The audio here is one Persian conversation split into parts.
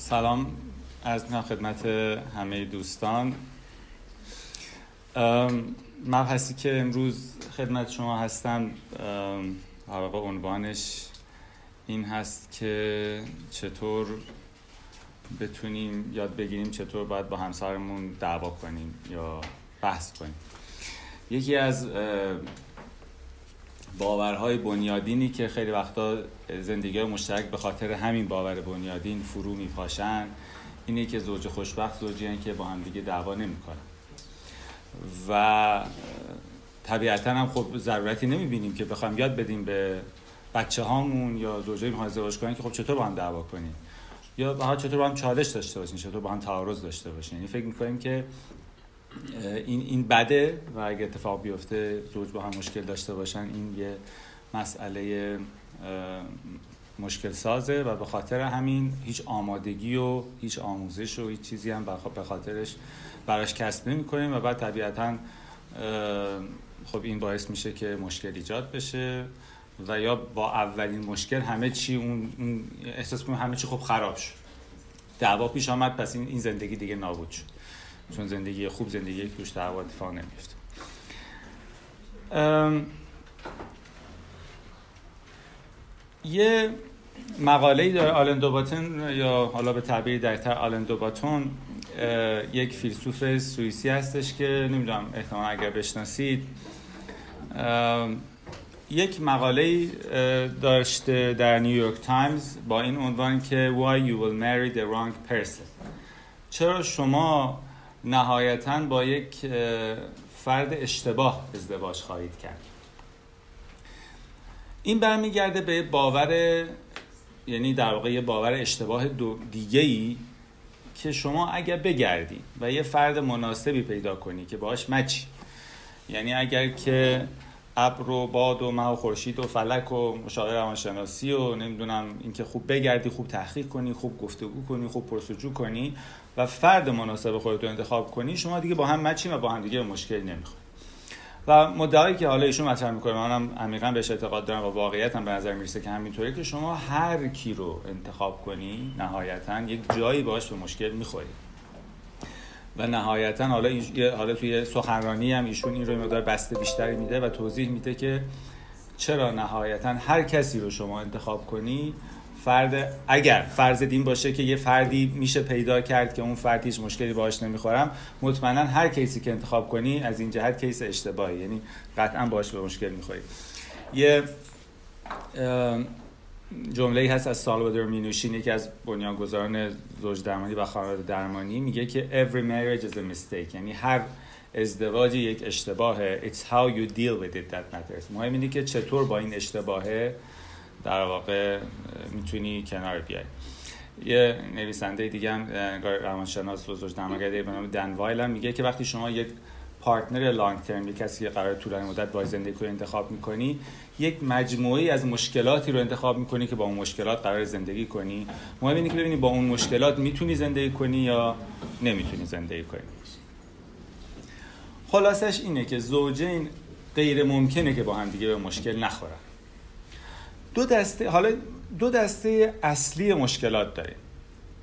سلام از می‌کنم خدمت همه دوستان. مبحثی که امروز خدمت شما هستم. واقع عنوانش این هست که چطور بتونیم یاد بگیریم چطور باید با همسرمون دعوا کنیم یا بحث کنیم. یکی از باورهای بنیادینی که خیلی وقتا زندگی مشترک به خاطر همین باور بنیادین فرو میپاشن اینه که زوج خوشبخت زوجی که با هم دیگه دعوا نمی‌کنن. و طبیعتا هم خب ضرورتی نمی‌بینیم که بخوایم یاد بدیم به بچه هامون یا زوجی می‌خوان ازدواج کنن که خب چطور با هم دعوا کنیم. یا چطور با هم چالش داشته باشین چطور با هم تعارض داشته باشین. یعنی فکر می‌کنیم که این این بده و اگه اتفاق بیفته زوج با هم مشکل داشته باشن این یه مسئله مشکل سازه و به خاطر همین هیچ آمادگی و هیچ آموزش و هیچ چیزی هم به خاطرش براش کسب نمی کنیم و بعد طبیعتا خب این باعث میشه که مشکل ایجاد بشه و یا با اولین مشکل همه چی اون, احساس کنیم همه چی خب خراب شد. دعوا پیش آمد پس این زندگی دیگه نابود شد. چون زندگی خوب زندگی که توش دعوا اتفاق نمیفته. یه مقاله داره آلن دوباتن یا حالا به تعبیر درست‌تر آلن دوباتن یک فیلسوف سوئیسی هستش که نمی‌دونم احتمال اگر بشناسید یک مقاله داشته در نیویورک تایمز با این عنوان که Why you will marry the wrong person. چرا شما نهایتا با یک فرد اشتباه ازدواج خواهید کرد. این برمیگرده به باور یعنی در واقع یه باور اشتباه دیگه ای که شما اگر بگردی و یه فرد مناسبی پیدا کنی که باش مچی. یعنی اگر که ابر و باد و مه و خورشید و فلک و مشاور روانشناسی و نمی‌دونم اینکه خوب بگردی خوب تحقیق کنی خوب گفتگو کنی خوب پرسجو کنی و فرد مناسب خودت رو انتخاب کنی شما دیگه با هم مچین و با هم دیگه مشکل نمی‌خواد و مدعایی که حالا ایشون مطرح می‌کنه منم عمیقا بهش اعتقاد دارم و واقعیت هم به نظر می‌رسه که همینطوری که شما هر کی رو انتخاب کنی نهایتا یک جایی باش به مشکل می‌خوری. و نهایتا حالا حالا توی سخنرانی هم ایشون این رو مقدار بسته بیشتری میده و توضیح میده که چرا نهایتا هر کسی رو شما انتخاب کنی فرد اگر فرض دین باشه که یه فردی میشه پیدا کرد که اون فرد هیچ مشکلی باهاش نمی‌خورم مطمئنا هر کیسی که انتخاب کنی از این جهت کیس اشتباهی یعنی قطعا باهاش به مشکل می‌خوری. یه جمله هست از سالوادور مینوشین یکی از بنیانگذاران زوج درمانی و خانواده درمانی میگه که every marriage is a mistake. یعنی هر ازدواج یک اشتباهه. It's how you deal with it that matters. مهم اینه که چطور با این اشتباهه در واقع می‌تونی کنار بیای. یه نویسنده دیگه هم روانشناس و زوج درمانگر به نام دن وایل میگه که وقتی شما یک پارتنر لانگ ترم کسی که قرار طولانی مدت با زندگی کنی انتخاب می‌کنی یک مجموعی از مشکلاتی رو انتخاب می‌کنی که با اون مشکلات قرار زندگی کنی. مهم اینه که ببینی با اون مشکلات می‌تونی زندگی کنی یا نمی‌تونی زندگی کنی. خلاصش اینه که زوجین غیر ممکنه که با هم دیگه به مشکل نخورن. دو دسته حالا دو دسته اصلی مشکلات داریم.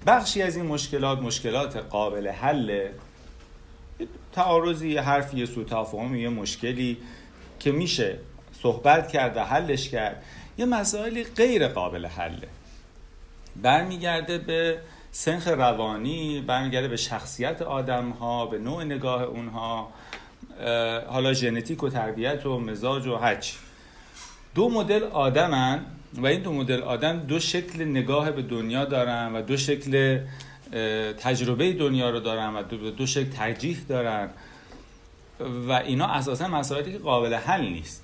بخشی از این مشکلات مشکلات قابل حل تعارضی یه حرفی یه سو یه مشکلی که میشه صحبت کرد و حلش کرد یه مسائلی غیر قابل حله. برمیگرده به سنخ روانی برمیگرده به شخصیت آدم ها به نوع نگاه اونها حالا ژنتیک و تربیت و مزاج و هرچی دو مدل آدمن و این دو مدل آدم دو شکل نگاه به دنیا دارن و دو شکل تجربه دنیا رو دارن و دو, دو شکل ترجیح دارن و اینا اساسا مسائلی که قابل حل نیست.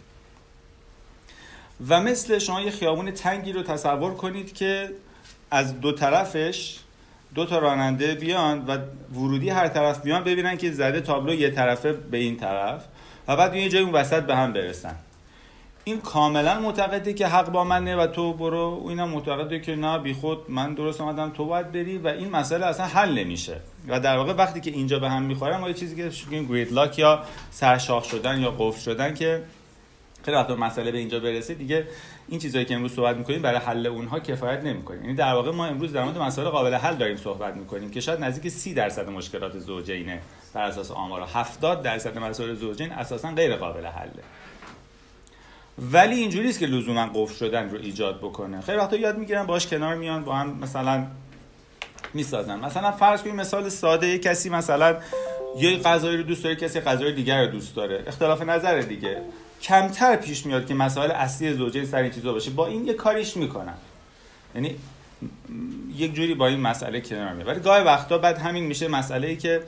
و مثل شما یه خیابون تنگی رو تصور کنید که از دو طرفش دو تا راننده بیان و ورودی هر طرف بیان ببینن که زده تابلو یه طرفه به این طرف و بعد یه جای اون وسط به هم برسن. این کاملا معتقده که حق با منه و تو برو. و اینم معتقده که نه بی خود من درست آمدم تو باید بری و این مسئله اصلا حل نمیشه. و در واقع وقتی که اینجا به هم می‌خورن ما یه چیزی که گرید لاک یا سرشاخ شدن یا قفل شدن که خیلی وقت مسئله به اینجا برسه. دیگه این چیزایی که امروز صحبت می‌کنیم برای حل اونها کفایت نمی‌کنه یعنی در واقع ما امروز در مورد مسائل قابل حل داریم صحبت می‌کنیم که شاید نزدیک 30 درصد مشکلات زوجینه بر اساس آمارا. 70 درصد مسائل زوجین اساسا غیر قابل حله. ولی اینجوری است که لزوما قفل شدن رو ایجاد بکنه. خیلی وقتا یاد می‌گیرن باش کنار میان با هم مثلا می‌سازن. مثلا فرض کنیم مثال ساده یه کسی مثلا یه غذایی رو دوست داره کسی غذای دیگر رو دوست داره. اختلاف نظر دیگه. کمتر پیش میاد که مسائل اصلی زوجین سر این چیزا باشه. با این یه کاریش می‌کنن. یعنی یک جوری با این مسئله کنار میاد. ولی گاهی وقتا بعد همین میشه مسئله ای که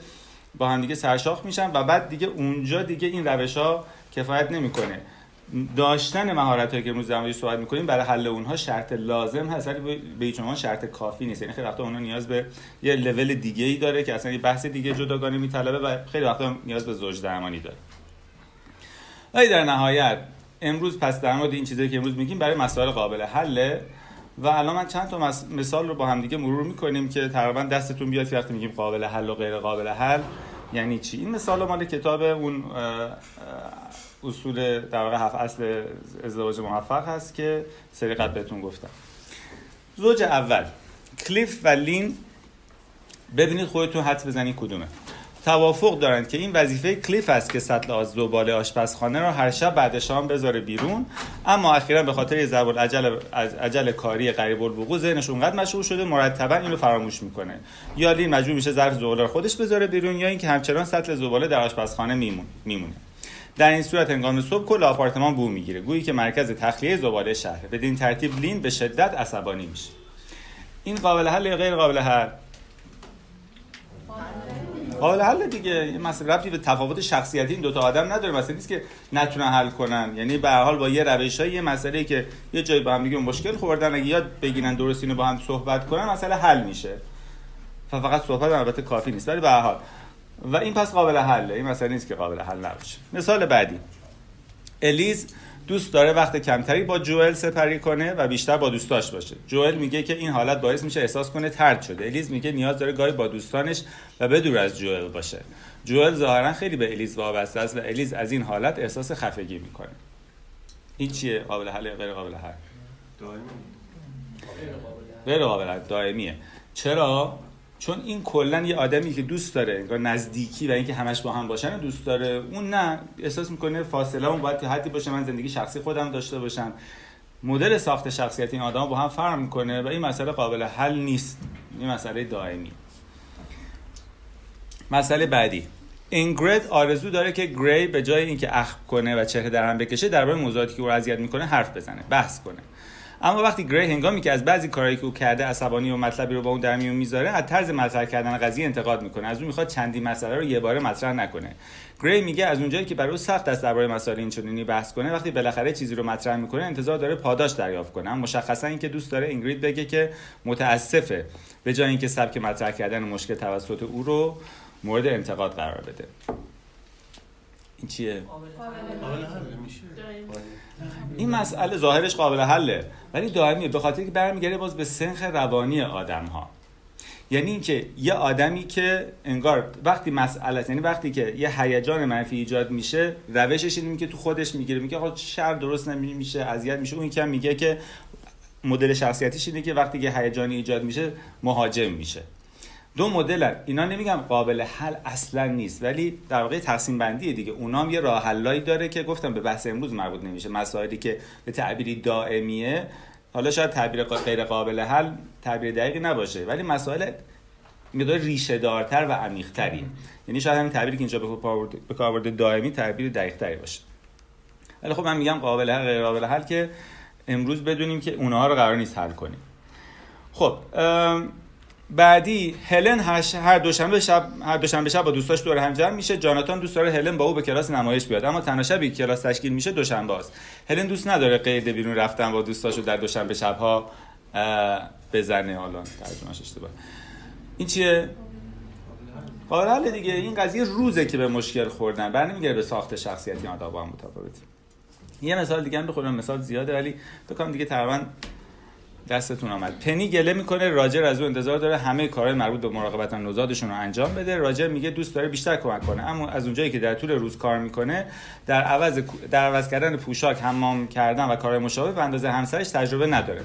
با هم دیگه سرشاخ میشن و بعد دیگه اونجا دیگه این روش ها کفایت نمی‌کنه. داشتن مهارت هایی که امروز در صحبت می‌کنیم برای حل اونها شرط لازم هست ولی به هیچ شرط کافی نیست. یعنی خیلی وقتا اونها نیاز به یه لول دیگه ای داره که اصلا یه بحث دیگه جداگانه میطلبه و خیلی وقتا نیاز به زوج درمانی داره. ولی در نهایت امروز پس در مورد این چیزایی که امروز میگیم برای مسائل قابل حله و الان من چند تا مثال رو با هم دیگه مرور می‌کنیم که تقریبا دستتون بیاد وقتی میگیم قابل حل و غیر قابل حل یعنی چی؟ این مثال مال کتاب اون اصول در واقع هفت اصل ازدواج موفق هست که سری قبل بهتون گفتم. زوج اول کلیف و لین ببینید خودتون حد بزنید کدومه. توافق دارند که این وظیفه کلیف است که سطل از زباله آشپزخانه را هر شب بعد شام بذاره بیرون اما اخیرا به خاطر ضرب عجل عجل کاری قریب الوقوع ذهنش اونقدر مشغول شده مرتبا اینو فراموش می‌کنه. یا لین مجبور میشه ظرف زباله رو خودش بذاره بیرون یا اینکه همچنان سطل زباله در آشپزخانه میمونه. در این صورت هنگام صبح کل آپارتمان بو می‌گیره. گویی که مرکز تخلیه زباله شهره بدین ترتیب لین به شدت عصبانی میشه. این قابل حل یا غیر قابل حل؟ قابل حل دیگه. یه مسئله ربطی به تفاوت شخصیتی این دوتا آدم نداره. مثلا نیست که نتونن حل کنن. یعنی به حال با یه روش های یه مسئله که یه جایی با هم دیگه مشکل خوردن اگه یاد بگیرن درست اینو با هم صحبت کنن مسئله حل میشه. فقط صحبت البته کافی نیست. ولی به حال و این پس قابل حله این مسئله نیست که قابل حل نباشه. مثال بعدی. الیز دوست داره وقت کمتری با جوئل سپری کنه و بیشتر با دوستاش باشه. جوئل میگه که این حالت باعث میشه احساس کنه ترد شده. الیز میگه نیاز داره گاهی با دوستانش و بدور از جوئل باشه. جوئل ظاهرا خیلی به الیز وابسته است و الیز از این حالت احساس خفگی می‌کنه. این چیه؟ قابل حل غیر قابل حل؟ دائمی. غیر قابل حل. دائمیه. چرا؟ چون این کلا یه آدمی که دوست داره انگار نزدیکی و اینکه همش با هم باشن دوست داره اون نه احساس می‌کنه فاصله اون باید حدی باشه من زندگی شخصی خودم داشته باشم. مدل ساخت شخصیت این آدم با هم فرق می‌کنه و این مسئله قابل حل نیست. این مسئله دائمی. مسئله بعدی. اینگرید آرزو داره که گری به جای اینکه اخم کنه و چهره در هم بکشه درباره موضوعاتی که او اذیت می‌کنه حرف بزنه بحث کنه. اما وقتی گری هنگامی که از بعضی کارهایی که او کرده عصبانی و مطلبی رو با اون در میون می‌ذاره از طرز مطرح کردن قضیه انتقاد می‌کنه. از اون می‌خواد چندی مسئله رو یه باره مطرح نکنه. گری میگه از اونجایی که برای سخت است درباره مسائل این چنینی بحث کنه وقتی بالاخره چیزی رو مطرح می‌کنه انتظار داره پاداش دریافت کنه. اما مشخصا اینکه دوست داره اینگرید بگه که متاسفه به جای اینکه سبک مطرح کردن مشکل توسط او رو مورد انتقاد قرار بده. این چیه؟ این مسئله ظاهرش قابل حله. ولی دائمیه به خاطر که برمیگرده باز به سنخ روانی آدم ها یعنی اینکه یه آدمی که انگار وقتی مسئله یعنی وقتی که یه هیجان منفی ایجاد میشه روشش اینه که تو خودش می‌گیره میگه آقا شر درست نمیشه اذیت میشه. اون که میگه که مدل شخصیتیش اینه که وقتی که هیجانی ایجاد میشه مهاجم میشه. دو مدل اینا نمیگم قابل حل اصلا نیست ولی در واقع تقسیم بندیه دیگه اونام یه راه حلایی داره که گفتم به بحث امروز مربوط نمیشه. مسائلی که به تعبیری دائمیه. حالا شاید تعبیر غیر قابل حل تعبیر دقیقی نباشه ولی مسائل مقدار ریشه دارتر و عمیق‌تری. یعنی شاید همین تعبیری که اینجا به کار دائمی تعبیر دقیق‌تری باشه. ولی خب من میگم قابل حل غیر قابل حل که امروز بدونیم که اونها رو قرار نیست حل کنیم. خب بعدی هلن هر دوشنبه شب هر دوشنبه شب با دوستاش دور هم جمع میشه. جاناتان دوست داره هلن با او به کلاس نمایش بیاد. اما تنها شبی کلاس تشکیل میشه دوشنبه است. هلن دوست نداره قید بیرون رفتن با دوستاشو در دوشنبه شبها بزنه. حالا ترجمهش اشتباه. این چیه؟ قابل حل دیگه. این قضیه روزه که به مشکل خوردن. بر نمیگره به ساخت شخصیتی هم متفاوتی. یه مثال دیگه هم بخورم مثال زیاده ولی بکنم دیگه تقریبا دستتون آمد. پنی گله می‌کنه راجر از او انتظار داره همه کارهای مربوط به مراقبت نوزادشون رو انجام بده. راجر میگه دوست داره بیشتر کمک کنه. اما از اونجایی که در طول روز کار می‌کنه در عوض در عوض کردن پوشاک حمام کردن و کارهای مشابه به اندازه همسرش تجربه نداره.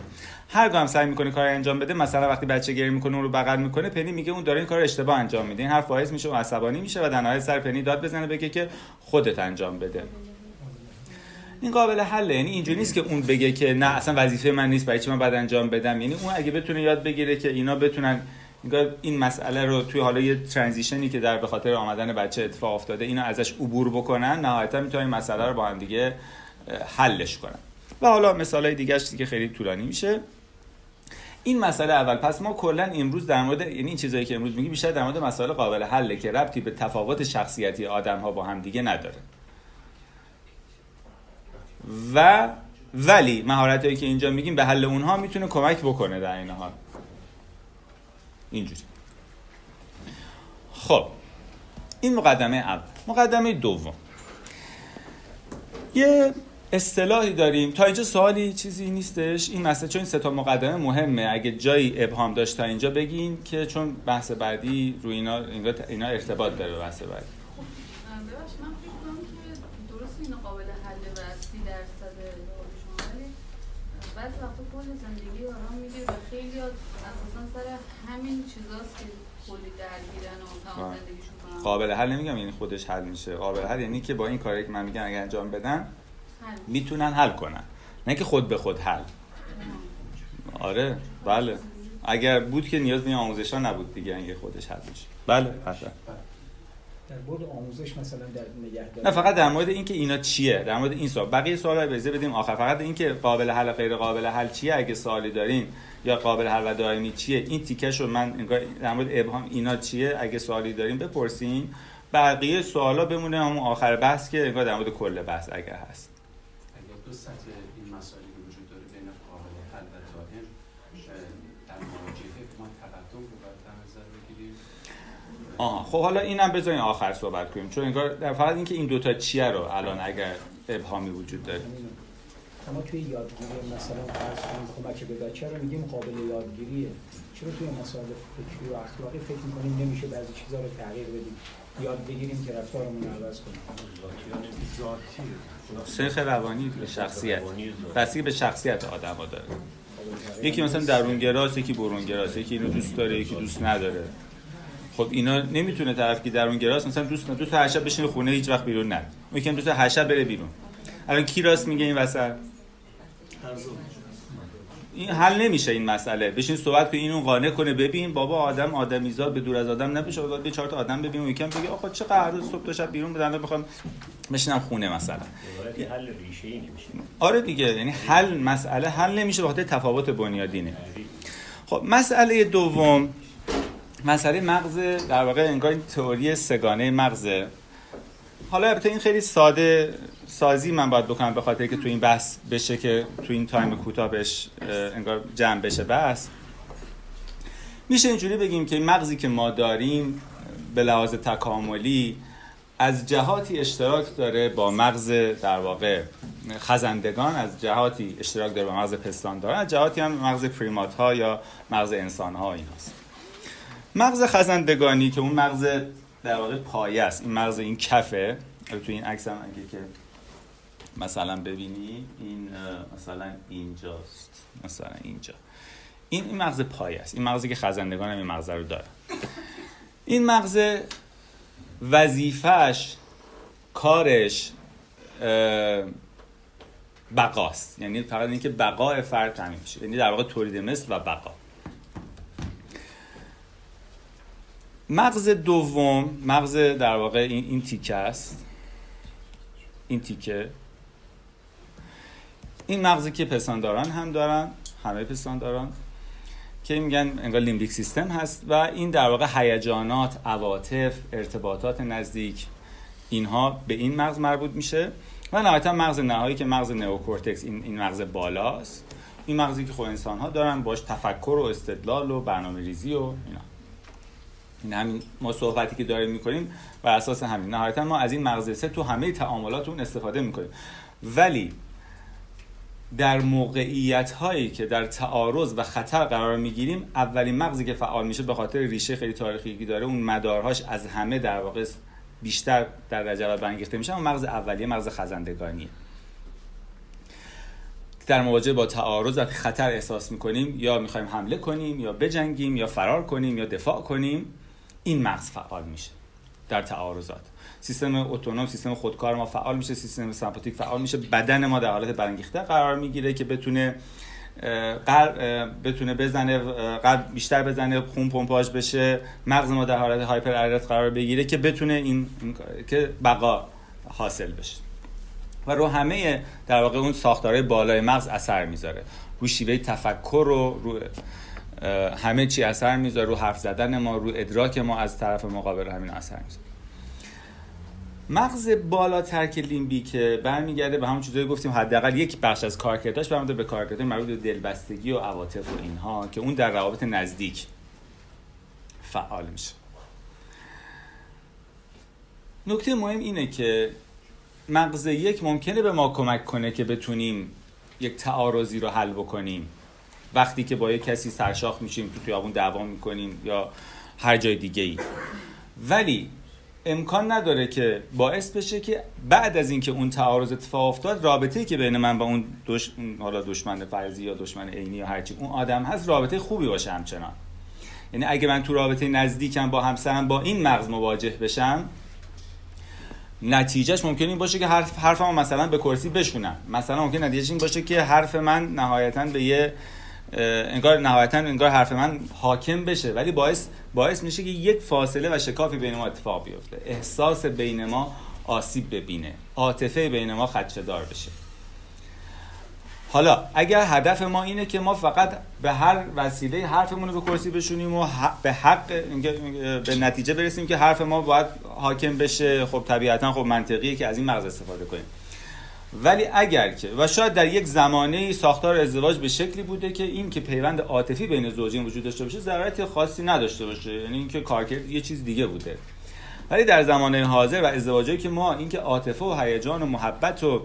هر هم سعی می‌کنه کار انجام بده مثلا وقتی بچه گریه می‌کنه اون رو بغل می‌کنه پنی میگه اون داره این کار اشتباه انجام میده. این حرف باعث میشه و عصبانی میشه و در نهایت سر پنی داد بزنه بگه که خودت انجام بده. این قابل حله. یعنی اینجوری نیست که اون بگه که نه اصلا وظیفه من نیست برای چی من بعد انجام بدم؟ یعنی اون اگه بتونه یاد بگیره که اینا بتونن این مسئله رو توی حالا یه ترانزیشنی که در به خاطر آمدن بچه اتفاق افتاده اینا ازش عبور بکنن نهایتا می‌تونن این مسئله رو با هم دیگه حلش کنن. و حالا مثالای دیگه دیگه خیلی طولانی میشه. این مسئله اول. پس ما کلا امروز در مورد یعنی این چیزایی که امروز میگی بیشتر در مورد مسائل قابل حله که ربطی به تفاوت شخصیتی آدم ها با هم دیگه نداره. و ولی مهارت هایی که اینجا میگیم به حل اونها می‌تونه کمک بکنه در این حال. اینجوری. خب این مقدمه اول. مقدمه دوم. یه اصطلاحی داریم. تا اینجا سوالی چیزی نیستش؟ این مسئله چون این سه تا مقدمه مهمه. اگه جایی ابهام داشت تا اینجا بگین که چون بحث بعدی رو اینا اینا ارتباط داره بحث بعدی بعضی وقتا کل زندگی آدم میگه و خیلی اساسا سر همین چیزاست که کلی درگیرن و تمام زندگیشون قابل حل نمیگم یعنی خودش حل میشه. قابل حل یعنی که با این کاری که من میگم اگه انجام بدن می‌تونن حل کنن. نه که خود به خود حل. آره بله. اگر بود که نیاز به آموزش ها نبود دیگه اگه خودش حل میشه. بله حتما. در آموزش مثلا در نگهداری؟ نه فقط در مورد اینکه اینا چیه در مورد این سوال. بقیه سوالا به بدیم آخر. فقط اینکه قابل حل غیر قابل حل چیه؟ اگه سوالی دارین یا قابل حل و دائمی چیه؟ این تیکش رو من در مورد ابهام اینا چیه؟ اگه سوالی دارین بپرسین. بقیه سوالا بمونه همون آخر بحث که انگار در مورد کل بحث اگر هست. اگر دو سطح آها خب حالا اینم بذارین آخر صحبت کنیم. چون انگار در فقط اینکه این دوتا چیه رو الان اگر ابهامی وجود داره. اما توی یادگیری مثلا فرض کنیم کمک به بچه رو میگیم قابل یادگیریه. چرا توی مسائل فکری و اخلاقی فکر می‌کنیم نمیشه بعضی چیزا رو تغییر بدیم؟ یاد بگیریم که رفتارمون رو عوض کنیم. سنخ روانی به شخصیت. بسیاری به شخصیت آدم ها داره. یکی مثلا درونگراست یکی برونگراست یکی اینو دوست داره یکی دوست نداره. خب اینا نمی‌تونه طرف که درون گراست مثلا دوست دوست هر شب بشینه خونه هیچ وقت بیرون نره. میگم دوست هر شب بره بیرون. الان کی راست میگه این وسط؟ این حل نمیشه این مسئله. بشین صحبت کنین اینو قانع کنه. ببین بابا آدم آدمیزاد به دور از آدم نمیشه باید به چهار تا آدم ببین یکم بگه آخه چه قهر صبح تا شب بیرون بدن بخوام بشینم خونه مثلا. حل ریشه ای نمیشه. آره دیگه یعنی حل مسئله حل نمیشه به تفاوت بنیادینه. خب مسئله دوم مسئله مغز در واقع انگار این تئوری سگانه مغزه حالا البته این خیلی ساده سازی من باید بکنم به خاطر که تو این بحث بشه که تو این تایم کوتاه بهش انگار جمع بشه بحث میشه اینجوری بگیم که مغزی که ما داریم به لحاظ تکاملی از جهاتی اشتراک داره با مغز در واقع خزندگان از جهاتی اشتراک داره با مغز پستانداران از جهاتی هم مغز پریمات ها یا مغز انسان ها این هست. مغز خزندگانی که اون مغز در واقع پایه است. این مغز این کفه. تو این عکس هم اگه که مثلا ببینی این مثلا اینجاست. مثلا اینجا. این این مغز پایه است. این مغزی که خزندگان هم این مغز رو داره. این مغز وظیفش کارش بقاست. یعنی فقط اینکه بقای فرد تعمین میشه. یعنی در واقع تولید مثل و بقا. مغز دوم مغز در واقع این, این تیکه است. این تیکه. این مغزی که پستانداران هم دارن همه پستانداران که میگن انگار لیمبیک سیستم هست و این در واقع هیجانات عواطف ارتباطات نزدیک اینها به این مغز مربوط میشه و نهایتا مغز نهایی که مغز نئوکورتکس این این مغز بالاست. این مغزی که خود انسان ها دارن باش تفکر و استدلال و برنامه ریزی و اینا. این همین ما صحبتی که داریم می‌کنیم و اساس همین. نهایتا ما از این مغز سه تو همه تعاملات اون استفاده می‌کنیم. ولی در موقعیت هایی که در تعارض و خطر قرار می‌گیریم اولین مغزی که فعال میشه به خاطر ریشه خیلی تاریخی داره اون مدارهاش از همه در واقع بیشتر در رجبت برانگیخته میشه. اما مغز اولیه مغز خزندگانیه. در مواجهه با تعارض و خطر احساس می‌کنیم یا می‌خوایم حمله کنیم یا بجنگیم یا فرار کنیم یا دفاع کنیم این مغز فعال میشه در تعارضات. سیستم اتونوم سیستم خودکار ما فعال میشه سیستم سمپاتیک فعال میشه. بدن ما در حالت برانگیخته قرار می‌گیره که بتونه بتونه بزنه قلب بیشتر بزنه خون پمپاژ بشه مغز ما در حالت هایپر ارت قرار بگیره که بتونه این که بقا حاصل بشه. و رو همه در واقع اون ساختارهای بالای مغز اثر می‌ذاره. رو شیوه تفکر رو رو همه چی اثر می‌ذاره رو حرف زدن ما رو ادراک ما از طرف مقابل همین اثر می‌ذاره. مغز بالاتر که لیمبی که برمیگرده به همون چیزایی گفتیم حداقل یک بخش از کارکرداش برمیگرده به کارکردهای مربوط به دلبستگی و عواطف و اینها که اون در روابط نزدیک فعال میشه. نکته مهم اینه که مغز یک ممکنه به ما کمک کنه که بتونیم یک تعارضی رو حل بکنیم. وقتی که با یک کسی سرشاخ میشیم تو خیابون دعوا می‌کنیم یا هر جای دیگه ای ولی امکان نداره که باعث بشه که بعد از اینکه اون تعارض اتفاق افتاد رابطه که بین من با اون دش... حالا دشمن فرضی یا دشمن عینی یا هرچی اون آدم هست رابطه خوبی باشه همچنان. یعنی اگه من تو رابطه نزدیکم با همسرم با این مغز مواجه بشم نتیجهش ممکن این باشه که حرف حرفمو مثلا به کرسی بشونم. مثلا ممکن نتیجهش این باشه که حرف من نهایتا به یه انگار نهایتا انگار حرف من حاکم بشه. ولی باعث باعث میشه که یک فاصله و شکافی بین ما اتفاق بیفته. احساس بین ما آسیب ببینه. عاطفه بین ما خدشه‌دار بشه. حالا اگر هدف ما اینه که ما فقط به هر وسیله حرفمون رو به کرسی بشونیم و به حق به نتیجه برسیم که حرف ما باید حاکم بشه خب طبیعتا خب منطقیه که از این مغز استفاده کنیم. ولی اگر که و شاید در یک زمانه ساختار ازدواج به شکلی بوده که این که پیوند عاطفی بین زوجین وجود داشته باشه ضرورت خاصی نداشته باشه. یعنی اینکه کارکرد یه چیز دیگه بوده. ولی در زمانه حاضر و ازدواجی که ما اینکه عاطفه و هیجان و محبت و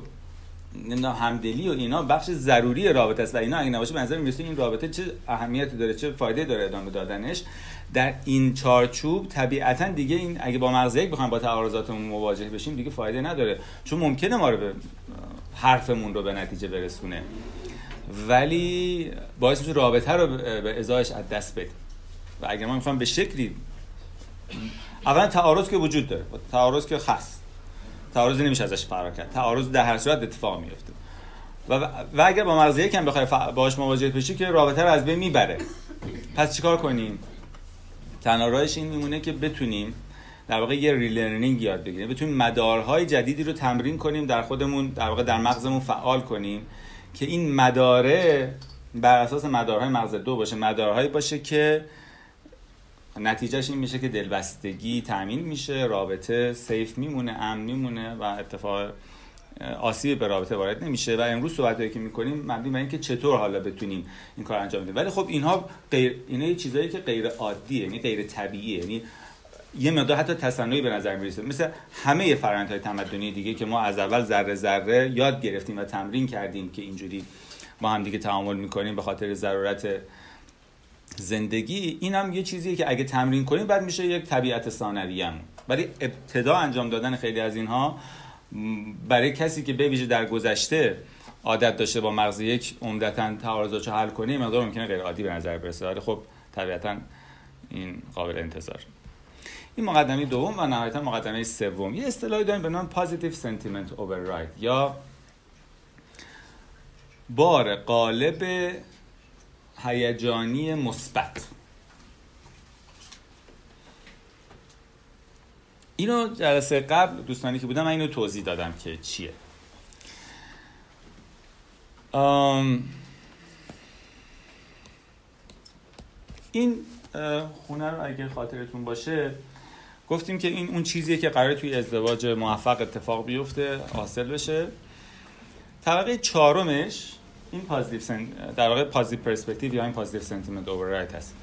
همدلی و اینا بخش ضروری رابطه است. و اینا اگه نباشه به می‌رسه این رابطه چه اهمیتی داره چه فایده داره ادامه دادنش. در این چارچوب طبیعتا دیگه این اگه با مغز یک بخوایم با تعارضاتمون مواجه بشیم دیگه فایده نداره. چون ممکنه ما رو به حرفمون رو به نتیجه برسونه. ولی باعث میشه رابطه رو به ازایش از دست بدیم. و اگر ما می‌خوایم به شکلی اولا تعارض که وجود داره. تعارض که خاص. تعارض نمیشه ازش فرار کرد. تعارض در هر صورت اتفاق میفته و, و اگر با مغز یکم بخوای باهاش مواجه بشی که رابطه رو از بین می‌بره. پس چیکار کنیم؟ تنها این میمونه که بتونیم در واقع یه relearning یاد بگیریم. بتونیم مدارهای جدیدی رو تمرین کنیم در خودمون در واقع در مغزمون فعال کنیم که این مداره بر اساس مدارهای مغز دو باشه. مدارهایی باشه که نتیجهش این میشه که دلبستگی تامین میشه رابطه safe میمونه امن میمونه و اتفاق آسیب به رابطه وارد نمیشه و امروز صحبتایی که می‌کنیم مبنی بر اینکه چطور حالا بتونیم این کار انجام بدیم. ولی خب اینها غیر اینا چیزایی که غیر عادیه یعنی غیر طبیعیه. یعنی یه مقدار حتی تصنعی به نظر می‌رسه. مثل همه فرآیندهای تمدنی دیگه که ما از اول ذره ذره یاد گرفتیم و تمرین کردیم که اینجوری با هم دیگه تعامل می‌کنیم به خاطر ضرورت زندگی این هم یه چیزیه که اگه تمرین کنیم بعد میشه یک طبیعت ثانویه ولی ابتدا انجام دادن خیلی از اینها برای کسی که به در گذشته عادت داشته با مغز یک عمدتا تعارضات حل کنه مقدار ممکنه غیر عادی به نظر برسه. ولی خب طبیعتا این قابل انتظار. این مقدمه دوم و نهایتا مقدمه سوم. یه اصطلاحی داریم به نام positive sentiment override یا بار قالب هیجانی مثبت. اینو جلسه قبل دوستانی که بودم من اینو توضیح دادم که چیه. این خونه رو اگه خاطرتون باشه گفتیم که این اون چیزیه که قرار توی ازدواج موفق اتفاق بیفته حاصل بشه. طبقه چهارمش این positive sen... در واقع positive perspective یا این positive sentiment override هست.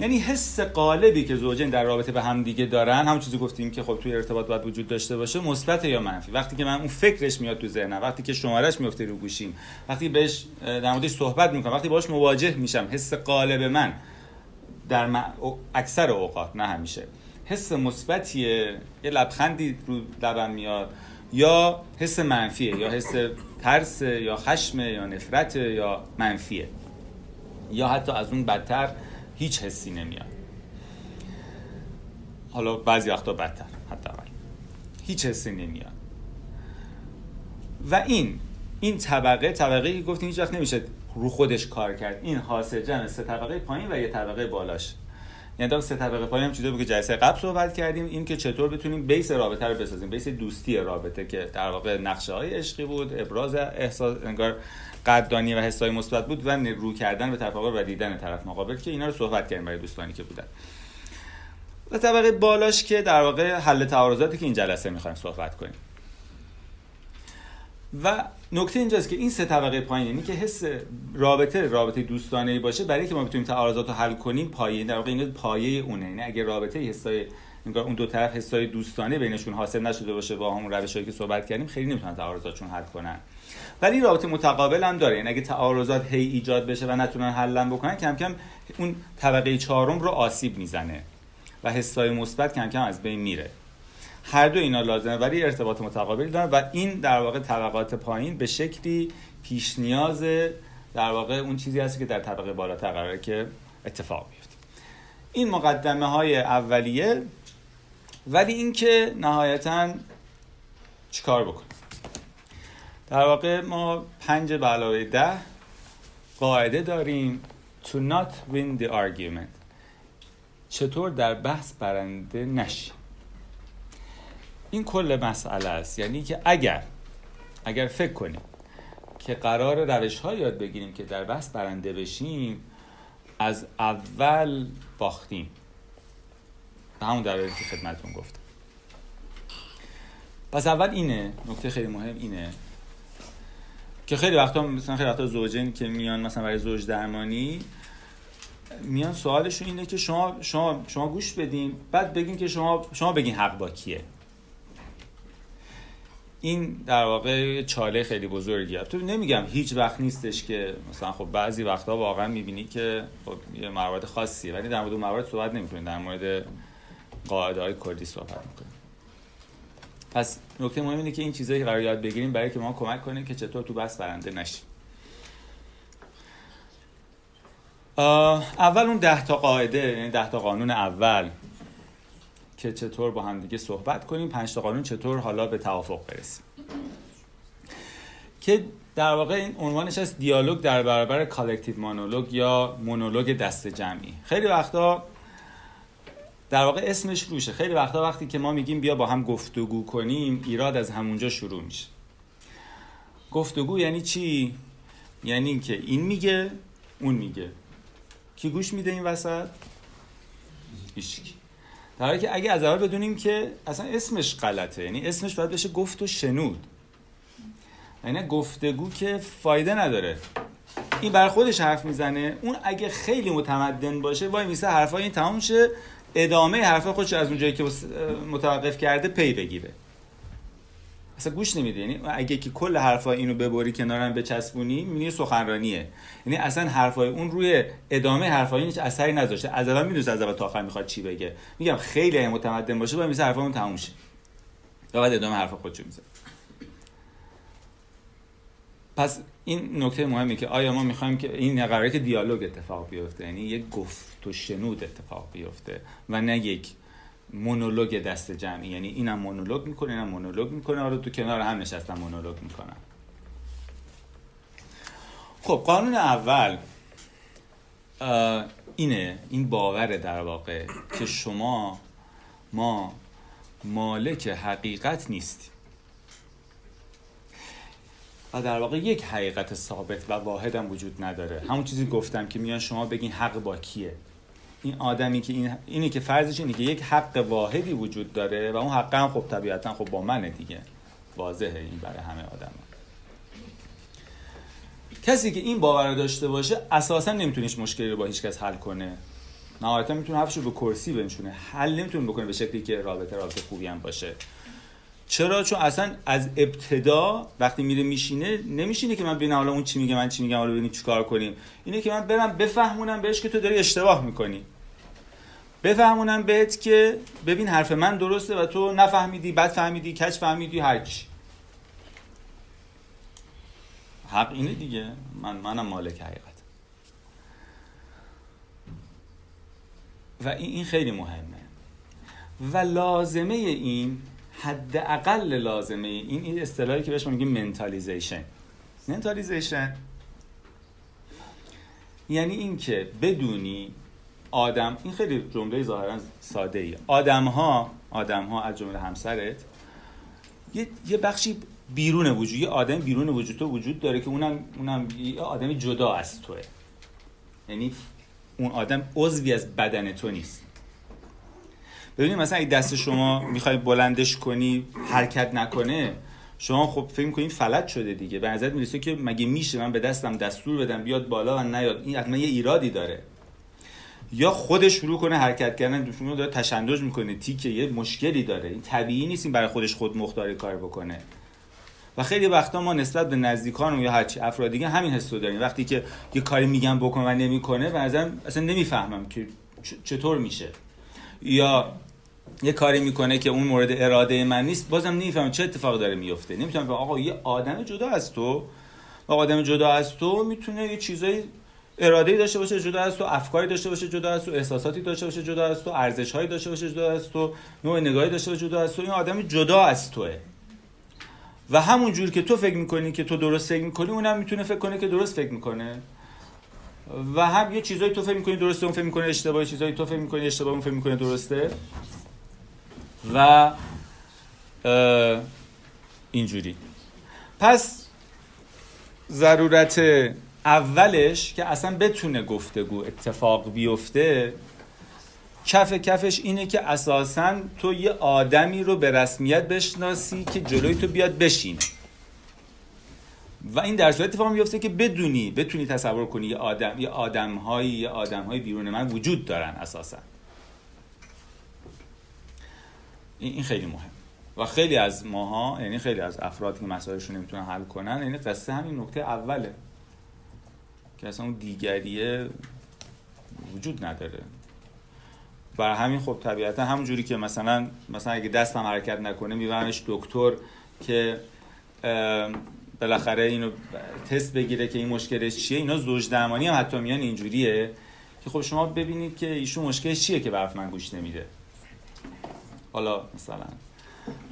یعنی حس قالبی که زوجین در رابطه به هم دیگه دارن همون چیزی گفتیم که خب توی ارتباط باید وجود داشته باشه مثبت یا منفی. وقتی که من اون فکرش میاد تو ذهنم وقتی که شمارش میفته رو گوشیم وقتی بهش در موردش صحبت می‌کنم وقتی باهاش مواجه میشم حس قالب من در م... اکثر اوقات نه همیشه. حس مثبتیه یه لبخندی رو لبم میاد یا حس منفیه یا حس ترس یا خشم یا نفرت یا منفیه. یا حتی از اون بدتر هیچ حسی نمیاد. حالا بعضی وقتا بدتر حداقل. هیچ حسی نمیاد. و این این طبقه طبقه که گفتیم هیچ وقت نمیشه رو خودش کار کرد. این حاصل جمع سه طبقه پایین و یه طبقه بالاش. یعنی در سه طبقه پایین هم چیزی بود که جلسه قبل صحبت کردیم این که چطور بتونیم بیس رابطه رو بسازیم. بیس دوستی رابطه که در واقع نقشه های عشقی بود ابراز احساس انگار قدردانی و حسای مثبت بود و رو کردن به طرف و دیدن طرف مقابل که اینا رو صحبت کردیم برای دوستانی که بودن. و طبقه بالاش که در واقع حل تعارضاتی که این جلسه می‌خوایم صحبت کنیم. و نکته اینجاست که این سه طبقه پایین یعنی که حس رابطه رابطه دوستانه باشه برای که ما بتونیم تعارضات رو حل کنیم پایه در واقع این پایه اونه. یعنی اگه رابطه حسای اون دو طرف حسای دوستانه بینشون حاصل نشده باشه با همون روشایی که صحبت کردیم خیلی نمی‌تونن تعارضاتشون حل کنن. ولی رابطه متقابل هم داره. یعنی اگه تعارضات هی ایجاد بشه و نتونن حل بکنن کم کم اون طبقه چهارم رو آسیب می‌زنه و حسای مثبت کم کم از بین میره. هر دو اینا لازمه ولی ارتباط متقابل دارن و این در واقع طبقات پایین به شکلی پیش نیاز در واقع اون چیزی هست که در طبقه بالاتر قراره که اتفاق بیفته. این مقدمه های اولیه ولی اینکه نهایتا چیکار بکنیم؟ در واقع ما پنج به علاوه ده قاعده داریم to not win the argument. چطور در بحث برنده نشی این کل مسئله است. یعنی که اگر اگر فکر کنیم که قرار روش ها یاد بگیریم که در بحث برنده بشیم از اول باختیم. به همون دلیلی که خدمتون گفتم. پس اول اینه نکته خیلی مهم اینه که خیلی وقتا مثلا خیلی وقتا زوجین که میان مثلا برای زوج درمانی میان سوالشون اینه که شما شما شما گوش بدین بعد بگین که شما شما بگین حق با کیه. این در واقع چاله خیلی بزرگیه. تو نمیگم هیچ وقت نیستش که مثلا خب بعضی وقتا واقعا می‌بینی که خب یه موارد خاصیه ولی در مورد موارد صحبت نمی‌کنیم در مورد قاعده های کلی صحبت می‌کنیم پس نکته مهم اینه که این چیزایی قرار یاد بگیریم برای که ما کمک کنیم که چطور تو بحث برنده نشیم. اول اون ده تا قاعده یعنی ده تا قانون اول. که چطور با هم دیگه صحبت کنیم. پنج تا قانون چطور حالا به توافق برسیم. که در واقع این عنوانش از دیالوگ در برابر collective monologue یا مونولوگ دست جمعی. خیلی وقتا در واقع اسمش روشه. خیلی وقتا وقتی که ما میگیم بیا با هم گفتگو کنیم ایراد از همونجا شروع میشه. گفتگو یعنی چی؟ یعنی که این میگه اون میگه. کی گوش میده این وسط؟ هیچکی در حالی که اگه از اول بدونیم که اصلا اسمش غلطه یعنی اسمش باید بشه گفت و شنود. یعنی گفتگو که فایده نداره. این بر خودش حرف می‌زنه. اون اگه خیلی متمدن باشه وای میسه حرفای این تموم شه ادامه حرفای خودش از اونجایی که متوقف کرده پی بگیره. اصلا گوش نمیده یعنی اگه که کل حرفای اینو ببری کنارم بچسبونی می‌بینی سخنرانیه. یعنی اصلا حرفای اون روی ادامه حرفای هیچ اثری نذاشته. از اول می‌دونست از اول تا آخر می‌خواد چی بگه. میگم خیلی متمدن باشه باید میسه حرفای اون تموم شه. بعد ادامه حرف خودشو میزه پس این نکته مهمی که آیا ما می‌خوایم که این قراره که دیالوگ اتفاق بیفته. یعنی یک گفت و شنود اتفاق بیفته و نه یک مونولوگ دست جمعی. یعنی اینم مونولوگ می‌کنه اینم مونولوگ می‌کنه. حالا تو کنار هم نشستن مونولوگ می‌کنن. خب قانون اول اینه این باور در واقع که شما ما مالک حقیقت نیستیم. و در واقع یک حقیقت ثابت و واحد هم وجود نداره. همون چیزی گفتم که میان شما بگین حق با کیه. این آدمی که این اینی که فرضش اینه که یک حق واحدی وجود داره و اون حق هم خب طبیعتا خب با منه دیگه. واضحه این برای همه آدم. کسی که این باور داشته باشه اساسا نمیتونیش مشکلی رو با هیچ کس حل کنه. نهایتا می‌تونه حرفش رو به کرسی بنشونه. حل نمی‌تونه بکنه به شکلی که رابطه رابطه خوبی هم باشه. چرا؟ چون اصلا از ابتدا وقتی میره میشینه نمیشینه که من ببینم حالا اون چی میگه من چی میگم حالا ببینیم چیکار کنیم. اینه که من برم بفهمونم بهش که تو داری اشتباه می‌کنی. بفهمونم بهت که ببین حرف من درسته و تو نفهمیدی بد فهمیدی کج فهمیدی هرچی حق اینه دیگه. من منم مالک حقیقت. و این این خیلی مهمه. و لازمه این حداقل لازمه. این این اصطلاحی که بهش میگیم منتالیزیشن منتالیزیشن یعنی اینکه بدونی آدم این خیلی جمله ظاهرا ساده ای آدم ها آدم ها از جمله همسرت یه, یه بخشی بیرون وجود یه آدم بیرون وجود تو وجود داره که اونم اونم یه آدمی جدا از توه. یعنی اون آدم عضوی از بدن تو نیست. ببینید مثلا اگه دست شما می‌خوای بلندش کنی حرکت نکنه شما خب فکر کنید فلج شده دیگه. به نظر می‌رسه که مگه میشه من به دستم دستور بدم بیاد بالا و نیاد؟ این حتما یه ایرادی داره. یا خودش شروع کنه حرکت کردن شما داره تشنج می‌کنه تیکه یه مشکلی داره. این طبیعی نیست این برای خودش خود مختاری کار بکنه. و خیلی وقتا ما نسبت به نزدیکانم یا هرچی افراد دیگه همین حسو داریم. وقتی که یه کاری میگم بکن و نمی‌کنه و اصلا نمی‌فهمم که چطور میشه. یا یه کاری می‌کنه که اون مورد اراده من نیست بازم نمی‌فهمم چه اتفاقی داره میفته نمی‌تونم آقا یه آدم جدا از تو و آدم جدا از تو می‌تونه یه چیزایی اراده داشته باشه جدا از تو افکاری داشته باشه جدا از تو احساساتی داشته باشه جدا از تو ارزشهایی داشته باشه جدا از تو نوع نگاهی داشته باشه جدا از تو. این آدم جدا از توه. و همون جور که تو فکر می‌کنی که تو درست فکر می‌کنی اونم می‌تونه فکر کنه که درست فکر می‌کنه. و هم یه چیزایی تو فکر می‌کنی درسته اون فکر می‌کنه اشتباهی چیزایی تو فکر می‌کنی اشتباه اون فکر می‌کنه درسته. و اینجوری. پس ضرورت اولش که اصلا بتونه گفتگو اتفاق بیفته کف کفش اینه که اساسا تو یه آدمی رو به رسمیت بشناسی که جلوی تو بیاد بشینه. و این در صورت اتفاق میفته که بدونی بتونی تصور کنی یه آدم یه آدمهایی یه آدمهایی بیرون من وجود دارن اساسا. این خیلی مهم. و خیلی از ماها یعنی خیلی از افرادی که مسائلشون نمی‌تونن حل کنن یعنی قصه همین نکته اوله. که اصلا اون دیگریه وجود نداره. برای همین خب طبیعتا همون جوری که مثلا مثلا اگه دستم حرکت نکنه میبرمش دکتر که بالاخره اینو تست بگیره که این مشکلش چیه. اینا زوج درمانی هم حتی میان اینجوریه که خب شما ببینید که ایشون مشکلش چیه که برف من گوش نمیده. حالا مثلا.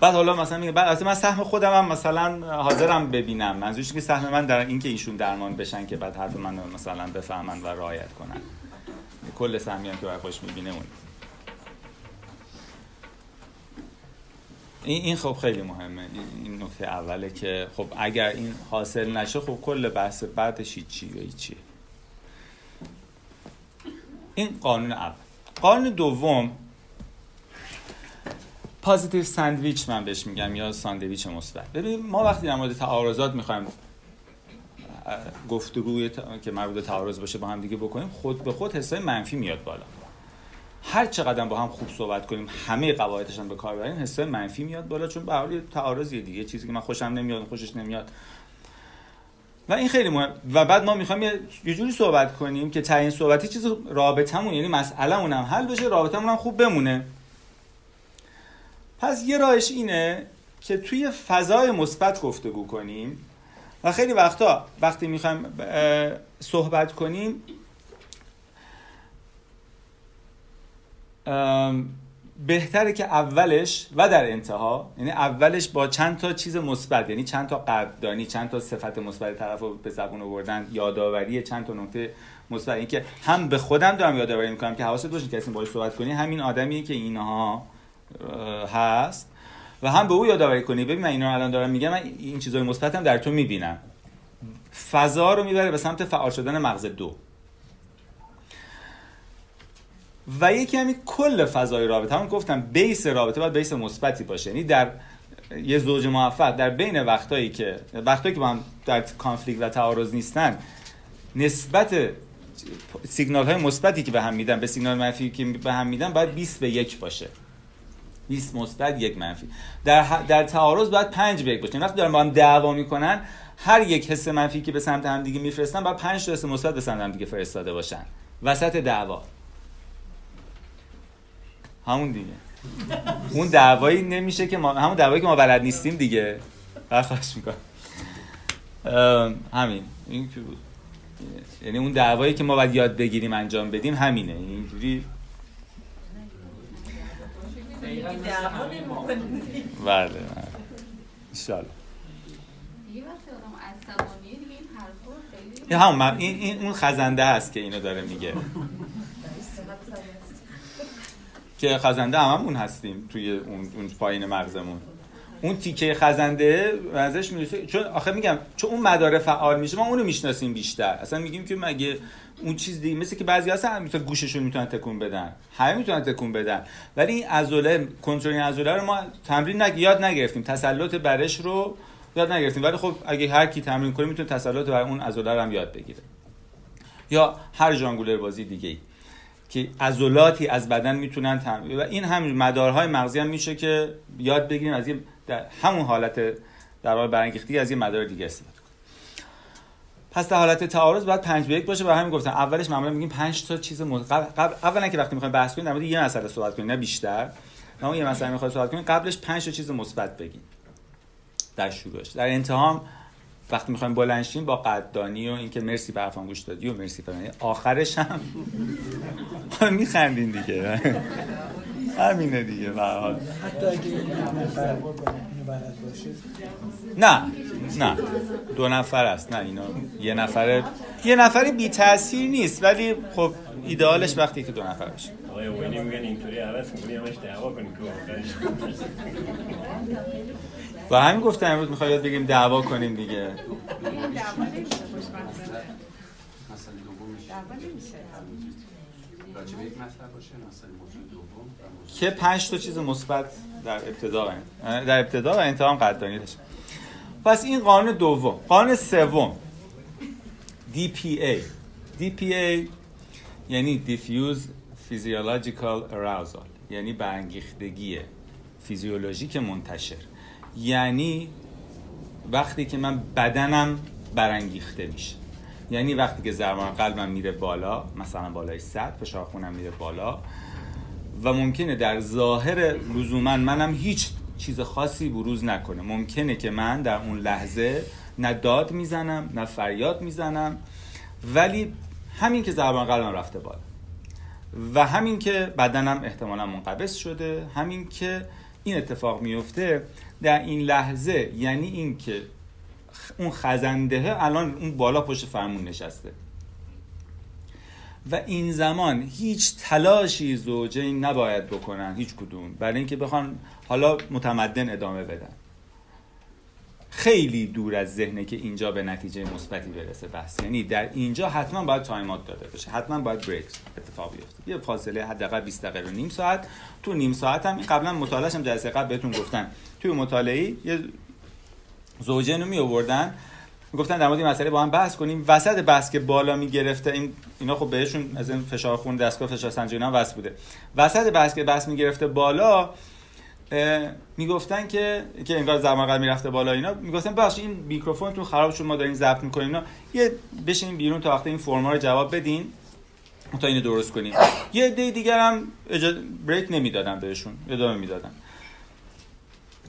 بعد حالا مثلا میگه بعد من سهم خودم هم مثلا حاضرم ببینم. منظورش که سهم من در اینکه ایشون درمان بشن که بعد حرف من مثلا بفهمن و رعایت کنن. کل سهمی هم که برای خودش می‌بینه اون. این این خب خیلی مهمه. این نکته اوله که خب اگر این حاصل نشه خب کل بحث بعدش چی و چیه. این قانون اول. قانون دوم پازیتیو ساندویچ من بهش میگم یا ساندویچ مثبت. ببین ما وقتی در مورد تعارضات می‌خوایم گفتگوی که مربوط به تعارض باشه با هم دیگه بکنیم خود به خود حسای منفی میاد بالا. هر چقدر با هم خوب صحبت کنیم همه قواعدش هم به کار ببریم حسای منفی میاد بالا چون به حال تعارضیه دیگه چیزی که من خوشم نمیاد خوشش نمیاد. و این خیلی مهم. و بعد ما می‌خوایم یه جوری صحبت کنیم که تعیین صحبتی چیز رابطمون یعنی مسئلهمون هم حل بشه رابطمون هم خوب بمونه. پس یه راهش اینه که توی فضای مثبت گفتگو کنیم. و خیلی وقتا وقتی می‌خوایم صحبت کنیم بهتره که اولش و در انتها یعنی اولش با چند تا چیز مثبت یعنی چند تا قدردانی چند تا صفت مثبت طرف رو به زبون آوردن یادآوری چند تا نکته مثبت. این که هم به خودم دارم یادآوری می‌کنم که حواست باشه کسی باهاش صحبت کنی همین آدمیه که اینها هست. و هم به او یادآوری کنی. ببین من اینا الان دارم میگم من این چیزای مثبتم در تو می‌بینم. فضا رو می‌بره به سمت فعال شدن مغز دو. و یکی همین کل فضای رابطه. هم گفتم بیس رابطه باید بیس مثبتی باشه. یعنی در یه زوج موفق در بین وقتایی که وقتایی که با هم در کانفلیکت و تعارض نیستن نسبت سیگنال های مثبتی که به هم میدن به سیگنال منفی که به هم میدن باید 20 به یک باشه. 20 مثبت یک منفی. در, در تعارض باید 5 به یک باشه. وقتی دارن با هم دعوا می‌کنن هر یک حس منفی که به سمت هم دیگه میفرستن باید 5 تا حس مثبت به سمت هم دیگه فرستاده باشن. وسط دعوا. همون دیگه. اون دعوایی نمیشه که ما همون دعوایی که ما بلد نیستیم دیگه. خواهش می‌کنم. همین. این که بود. یعنی اون دعوایی که ما باید یاد بگیریم انجام بدیم همینه. اینجوری. بله بله. انشالله این همون این, این اون خزنده هست که اینو داره میگه. که خزنده هممون هستیم توی اون, اون پایین مغزمون. اون تیکه خزنده ازش می‌رسه چون آخه میگم چون اون مداره فعال میشه ما اونو می‌شناسیم بیشتر. اصلا میگیم که مگه اون چیز دیگه مثل که بعضی هستن مثلا گوششون می‌تونن تکون بدن. همه می‌تونن تکون بدن. ولی این عضله کنترل عضله رو ما تمرین نگ... یاد نگرفتیم. تسلط برش رو یاد نگرفتیم. ولی خب اگه هر کی تمرین کنه می‌تونه تسلط بر اون عضله رو هم یاد بگیره. یا هر ژانگولر بازی دیگه ای که عضلاتی از بدن می‌تونن تم... و این هم مدارهای مغزی هم میشه که یاد بگیریم از در همون حالت در واقع برانگیختگی از یه مدار دیگه استفاده کنیم. پس در حالت تعارض باید 5 به 1 باشه. و همین گفتم اولش معمولا میگیم 5 تا چیز مد... قبل... قبل... اولا که وقتی می‌خوایم بحث کنیم در مورد یه مسئله صحبت کنیم نه بیشتر. نه یه مسئله می‌خوایم صحبت کنیم. قبلش 5 تا چیز مثبت بگیم. در شروعش. در انتها هم وقتی می‌خوایم بلند شیم با قدردانی و اینکه مرسی به حرفم گوش دادی و مرسی فلان آخرش هم میخندین دیگه. همینه دیگه به حال. حتی اگه نه نه. دو نفر است. نه اینا یه نفر یه نفر بی تاثیر نیست. ولی خب ایدئالش وقتی که دو نفر باشه. آقای وینی میگن اینطوری عوض کنی همش دعوا کنی که آخرش و همین گفتم امروز می‌خواد یاد بگیم دعوا کنیم دیگه. که پنج تا چیز مثبت در ابتدا و در ابتدا و انتها هم قدردانی داشت پس این قانون دوم. قانون سوم. DPA DPA یعنی Diffuse Physiological Arousal یعنی برانگیختگی فیزیولوژیک منتشر. یعنی وقتی که من بدنم برانگیخته میشه. یعنی وقتی که ضربان قلبم میره بالا مثلا بالای 100 فشار خونم میره بالا و ممکنه در ظاهر لزوما منم هیچ چیز خاصی بروز نکنه. ممکنه که من در اون لحظه نه داد می‌زنم نه فریاد می‌زنم ولی همین که ضربان قلبم رفته بالا. و همین که بدنم احتمالا منقبض شده همین که این اتفاق میفته در این لحظه یعنی این که اون خزنده الان اون بالا پشت فرمون نشسته. و این زمان هیچ تلاشی زوجین نباید بکنن هیچ کدوم برای اینکه بخوان حالا متمدن ادامه بدن. خیلی دور از ذهنه که اینجا به نتیجه مثبتی برسه بس یعنی در اینجا حتما باید تایم اوت داده بشه حتما باید بریک اتفاق بیفته. یه فاصله حداقل 20 دقیقه رو نیم ساعت. تو نیم ساعت هم قبلا مطالعه‌اش هم جلسه قبل بهتون گفتن. توی مطالعه یه زوجین رو می آوردن می‌گفتن در مورد این مسئله با هم بحث کنیم. وسط بحث که بالا می‌گرفته این اینا خب بهشون از این فشار خون دستگاه فشار سنجی اینا وصل بوده. وسط بحث که بحث می‌گرفته بالا اه، می‌گفتن که که انگار زمان قلب می‌رفته بالا اینا. می‌گفتن بخش این میکروفونتون خراب شد ما داریم ضبط می‌کنیم اینا. یه بشین بیرون تا وقتی این فرما رو جواب بدین تا اینو درست کنیم. یه عده دیگر هم. بریک نمی‌دادن بهشون ادامه می‌دادن.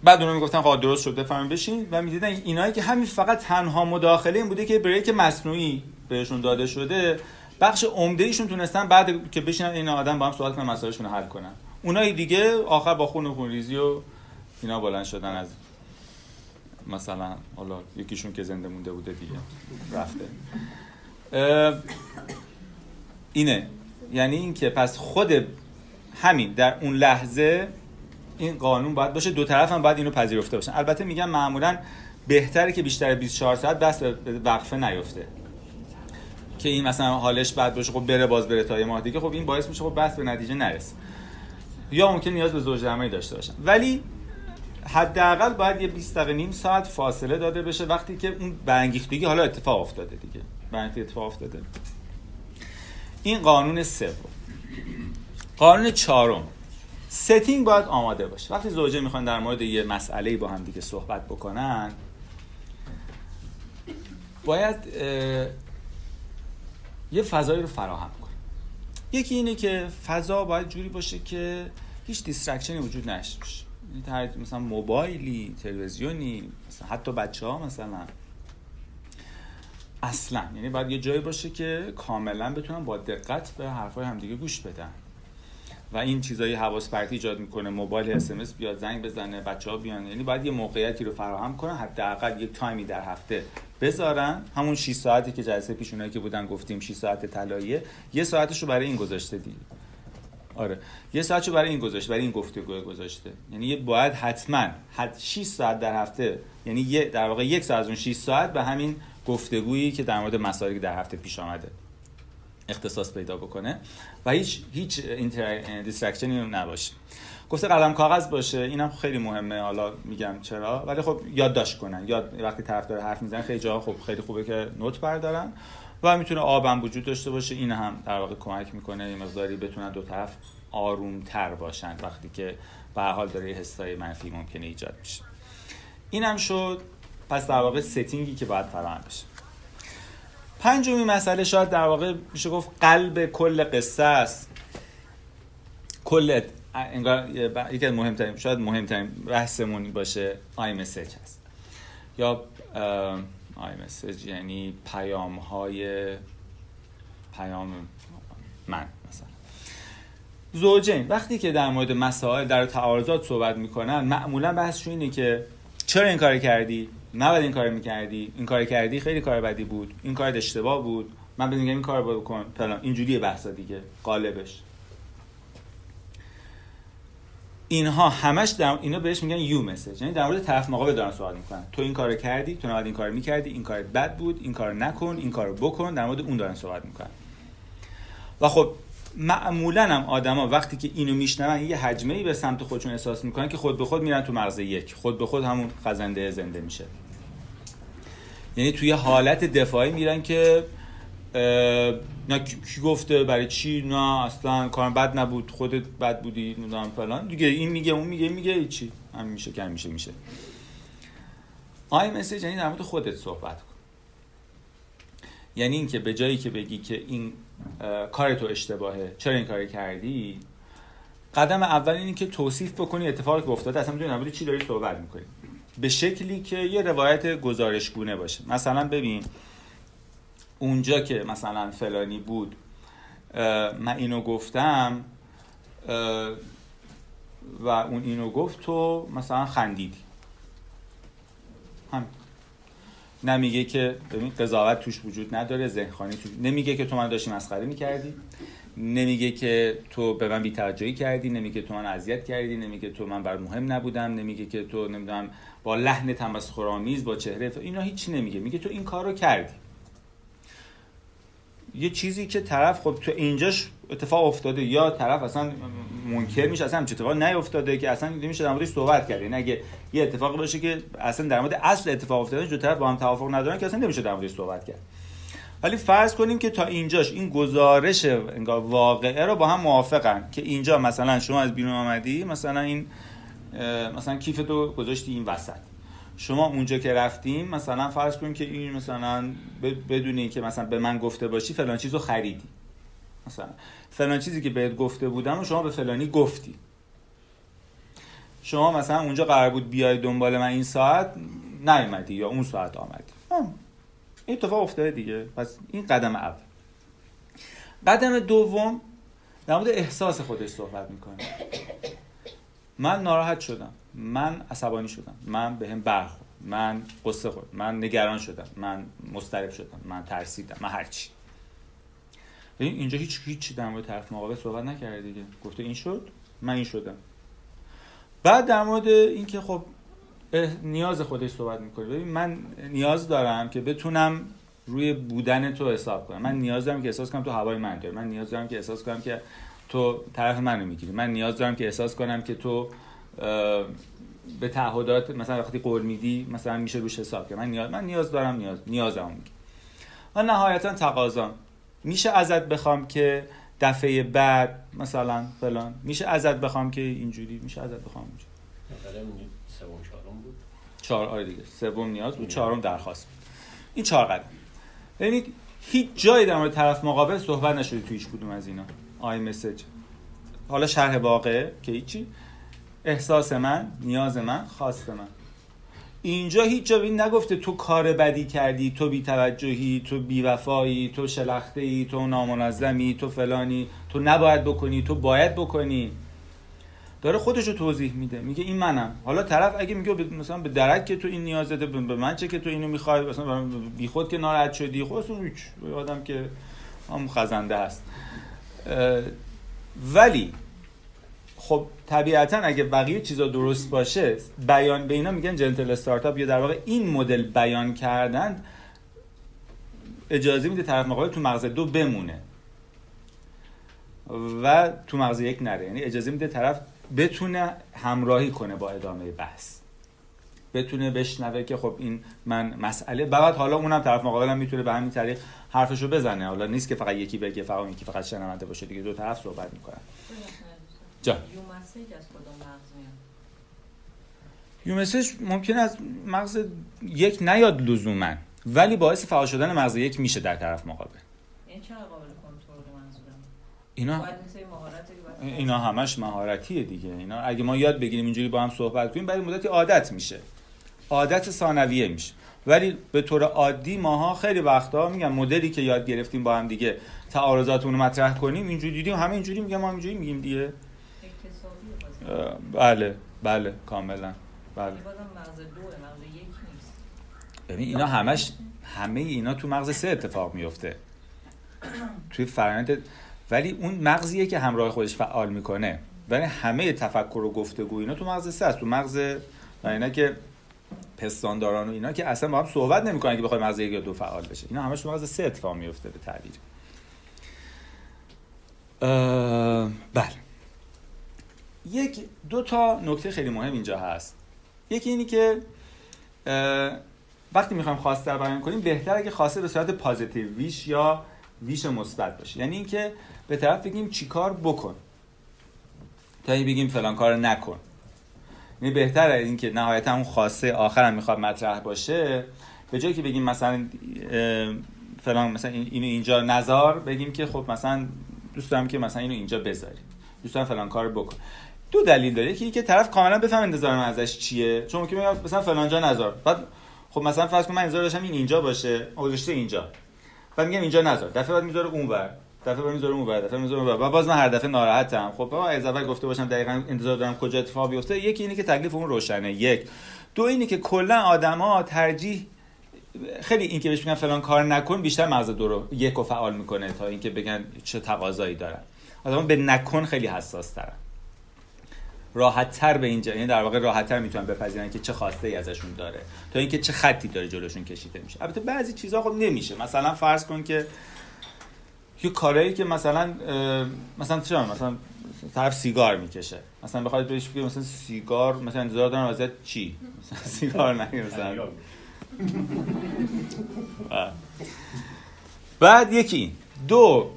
بعد اونها می‌گفتن خب درست شد بفهمین بشین. و می‌دیدن اینایی که همین فقط تنها مداخله این بوده که بریک مصنوعی بهشون داده شده بخش عمده ایشون تونستن بعد که بشینن این آدم با هم صحبت کنن مسائلشون حل کنن. اونایی دیگه آخر با خون و خونریزی و اینا بلند شدن از مثلا حالا یکیشون که زنده مونده بوده دیگه. رفته. اینه. یعنی اینکه پس خود همین در اون لحظه این قانون باید باشه. دو طرف هم باید اینو پذیرفته باشن. البته میگم معمولا بهتره که بیشتر از 24 ساعت بس به وقفه نیفته. که این مثلا حالش بد باشه خب بره باز بره تا یه ماه دیگه خب این باعث میشه خب بس به نتیجه نرسه. یا ممکن نیاز به زوج درمانی داشته باشن. ولی حداقل باید یه 20 دقیقه نیم ساعت فاصله داده بشه وقتی که اون برانگیختگی حالا اتفاق افتاده دیگه. برانگیختگی اتفاق افتاده. این قانون سوم. قانون چهارم. ستینگ باید آماده باشه. وقتی زوجه می‌خوان در مورد یه مسئله با هم دیگه صحبت بکنن باید یه فضایی رو فراهم یکی اینه که فضا باید جوری باشه که هیچ distraction ی وجود نشه باشه. یعنی مثلا موبایلی تلویزیونی مثلا حتی بچه ها مثلا. اصلا. یعنی باید یه جایی باشه که کاملا بتونن با دقت به حرفای همدیگه گوش بدن. و این چیزایی حواس پرتی ایجاد می‌کنه. موبایل اس‌ام‌اس بیاد زنگ بزنه بچه ها بیان. یعنی باید یه موقعیتی رو فراهم کنن حداقل یک تایمی در هفته بذارن. همون 6 ساعتی که جلسه پیش اونایی که بودن گفتیم 6 ساعت طلاییه یه ساعتش رو برای این گذاشته دیگه. آره. یه ساعتشو برای این گذاشته برای این گفتگو گذاشته. یعنی یه باید حتما حد 6 ساعت در هفته یعنی یه در واقع یک ساعت از اون 6 ساعت به همین گفتگویی که در مورد مسائلی در هفته پیش آمده. اختصاص پیدا بکنه و هیچ هیچ دیسترکشنی نباشه. گفته قلم کاغذ باشه اینم خیلی مهمه. حالا میگم چرا. ولی خب یادداشت کنن. یاد وقتی طرف داره حرف می‌زنه خیلی جاها خب خیلی خوبه که نوت بردارن و می‌تونه آبم وجود داشته باشه. این هم در واقع کمک می‌کنه یه مقداری بتونن دو طرف آروم تر باشن وقتی که به حال داره یه حسای منفی ممکنه ایجاد میشه این هم شد. پس در واقع ستینگی که باید فراهم بشه. پنجمین مسئله شاید در واقع میشه گفت قلب کل قصه است. کل انگار یکی از مهمترین شاید مهمترین بحثمون باشه آی مسیج هست. یا آی مسیج یعنی پیام های پیام من مثلا. زوجین وقتی که در مورد مسائل در تعارضات صحبت می‌کنن معمولا بحثشون اینه که چرا این کار کردی؟ نباید این کار می‌کردی. این کار کردی خیلی کار بدی بود. این کار اشتباه بود. من بهت میگم این کار بکن فلان. اینجوریه بحثا دیگه. قالبش اینها همش در اینا بهش میگن یو مسیج یعنی در مورد طرف مقابل دارن سوال می‌کنن. تو این کارو کردی تو نباید این کار می‌کردی. این کار بد بود. این کار نکن. این کارو بکن. در مورد اون دارن صحبت می‌کنن. و خب معمولا هم آدما وقتی که اینو میشنون یه حجمه ای به سمت خودشون احساس می‌کنن که خود به خود میرن تو مغز یک. خود به خود همون خزنده زنده میشه. یعنی توی حالت دفاعی میرن که نه کی گفته برای چی؟ نه اصلا کار بد نبود خودت بد بودی نمی‌دونم فلان. دیگه این میگه اون میگه میگه چی هم میشه که میشه میشه. آی مسیج یعنی در مورد خودت صحبت کن. یعنی اینکه به جایی که بگی که این کار تو اشتباهه چرا این کار کردی؟ قدم اول اینه که توصیف بکنی اتفاقی که افتاده اصلا می‌دونی چی داری صحبت می‌کنی. به شکلی که یه روایت گزارشگونه باشه. مثلا ببین اونجا که مثلا فلانی بود من اینو گفتم و اون اینو گفت تو مثلا خندیدی. هم نمیگه که ببین قضاوت توش وجود نداره ذهنخوانی توش. نمیگه که تو من داشتی مسخره می‌کردی. نمیگه که تو به من بی‌توجهی کردی. نمیگه تو من اذیت کردی. نمیگه تو من بر مهم نبودم. نمیگه که تو نمی‌دونم با لحن تمسخرآمیز با چهره اینا هیچی نمیگه. میگه تو این کارو کردی. یه چیزی که طرف خب تو اینجاش اتفاق افتاده یا طرف اصلا منکر میشه اصلا چه اتفاق نیافتاده که اصلا نمیشه در موردش صحبت کرد. یعنی اگه یه اتفاقی باشه که اصلا در مورد اصل اتفاق افتاده دو طرف با هم توافق ندارن که اصلا نمیشه در موردش صحبت کرد. ولی فرض کنیم که تا اینجاش این گزارش انگار واقعه رو با هم موافقن که اینجا مثلا شما از بیرون آمدی مثلا این مثلا کیف تو گذاشتی این وسط. شما اونجا که رفتیم مثلا فرض کنیم که این مثلا بدون اینکه مثلا به من گفته باشی فلان چیزو خریدی. مثلا فلان چیزی که بهت گفته بودم و شما به فلانی گفتی. شما مثلا اونجا قرار بود بیای دنبال من این ساعت نیومدی یا اون ساعت آمدی. این اتفاق افتاده دیگه. پس این قدم اول. قدم دوم در مورد احساس خودش صحبت می‌کنه من ناراحت شدم. من عصبانی شدم. من به هم برخورد. من قصه خورد. من نگران شدم. من مضطرب شدم. من ترسیدم. من هرچی اینجا هیچ هیچ در مورد طرف مقابل صحبت نکرده دیگه. گفته این شد من این شدم. بعد در مورد اینکه خب نیاز خودش صحبت می‌کنه. ببین من نیاز دارم که بتونم روی بودن تو حساب کنم. من نیاز دارم که احساس کنم تو هوای من داری. من نیاز دارم که احساس کنم که تو طرف منو می‌گیری. من نیاز دارم که احساس کنم که تو به تعهدات مثلا وقتی قول میدی مثلا میشه روش حساب کنم من نیاز من نیاز دارم نیاز نیازم میگی و نهایتا تقاضا میشه ازت بخوام که دفعه بعد مثلا فلان. میشه ازت بخوام که اینجوری میشه ازت بخوام اینجوری سوم چهارم بود؟ چهار آره دیگه. سوم نیاز بود چهارم درخواست بود. این چهار قدم. ببینید هیچ جایی در مورد طرف مقابل صحبت نشده تو هیچ کدوم از اینا. آی مسیج. حالا شرح واقع که هیچی. احساس من نیاز من خواست من. اینجا هیچ جا نگفته تو کار بدی کردی تو بی توجهی تو بی وفایی تو شلخته ای تو نامنظمی تو فلانی. تو نباید بکنی تو باید بکنی. داره خودش رو توضیح میده. میگه این منم. حالا طرف اگه میگه مثلا به درک که تو این نیاز داده به من چه که تو اینو می‌خوای مثلا بی خود که ناراحت شدی اصلا هیچ آدم که هم خزنده اه، ولی خب طبیعتا اگه بقیه چیزا درست باشه بیان به اینا میگن جنتل استارتاپ یا در واقع این مدل بیان کردن اجازه میده طرف مقابل تو مغز دو بمونه و تو مغز یک نره. یعنی اجازه میده طرف بتونه همراهی کنه با ادامه بحث. بتونه بشنوه که خب این من مسئله. بعد حالا اونم طرف مقابلم می‌تونه به همین طریق حرفشو بزنه. حالا نیست که فقط یکی بگه فقط یکی فقط شنونده باشه. دیگه دو طرف صحبت می‌کنن. جان. یو مسیج از کدوم مغز میاد؟ یو مسیج ممکن از مغز یک نیاد لزوما ولی باعث فعال شدن مغز یک میشه در طرف مقابل. این چرا قابل کنترل منظورم؟ اینا اینا همش مهارتیه دیگه. اینا اگه ما یاد بگیریم اینجوری با هم صحبت کنیم برای مدتی عادت میشه. عادت ثانویه میشه. ولی به طور عادی ماها خیلی وقتا میگم مدلی که یاد گرفتیم با هم دیگه تعارضاتمون رو مطرح کنیم اینجوری دیدیم همه اینجوری میگم ما هم اینجوری میگیم دیگه. بله بله کاملا بله. ببین اینا همش همه اینا تو مغز سه اتفاق میفته. توی فرآیند ولی اون مغزیه که همراه خودش فعال می‌کنه. ولی همه تفکر و گفتگو اینا تو مغز سه است. تو مغز اینا که پستانداران و اینا که اصلا با هم صحبت نمی‌کنن که بخوای مغز یک یا دو فعال بشه. اینا همش مغز سه اتفاق میفته به تعبیر. بله. یک دو تا نکته خیلی مهم اینجا هست. یکی اینی که وقتی می‌خوایم خواسته رو بیان کنیم بهتر اگه خواسته به صورت پازیتیو ویش یا ویش مثبت باشه. یعنی اینکه به طرف بگیم چیکار بکن. تا این بگیم فلان کار نکن. یعنی بهتره اینکه نهایتا اون خواسته آخرم می‌خواد مطرح باشه. به جایی که بگیم مثلا فلان مثلا این- اینو اینجا نزار بگیم که خب مثلا دوست دارم که مثلا اینو اینجا بذاری دوست دارم فلان کار بکن دو دلیل داره. یکی که طرف کاملا بفهم انتظار من ازش چیه. چون ممکنه بگم مثلا فلان جا نذار. بعد خب مثلا فرض کن من انتظار داشتم این اینجا باشه. گذاشته اینجا. بعد میگم اینجا نذار. دفعه بعد می‌ذاره اونور. دفعه بعد می‌ذاره اونور دفعه اونور و باز من هر دفعه ناراحتم. خب بابا از اول گفته باشم دقیقا انتظار دارم کجا اتفاق بیفته. یکی اینه که تکلیف اون روشنه. یک. دو اینه که کلا آدما ترجیح خیلی این که بهش میگن فلان کار نکن بیشتر مغز دو رو یک رو فعال می‌کنه تا اینکه بگن چه تقاضایی دارن. آدما به نکن خیلی حساس ترن راحت تر به اینجا یعنی در واقع راحت تر می‌تونن بپذیرن که چه خواسته ای ازشون داره تا اینکه چه خطی داره جلوشون کشیده میشه. البته بعضی چیزها خب نمیشه. مثلا فرض کن که یه کارایی که مثلا مثلا چه مثلا طرف سیگار می‌کشه. مثلا بخواد بهش بگه مثلا سیگار مثلا انتظار دارم ازت چی؟ مثلا سیگار نگه مثلا. بعد یکی. دو.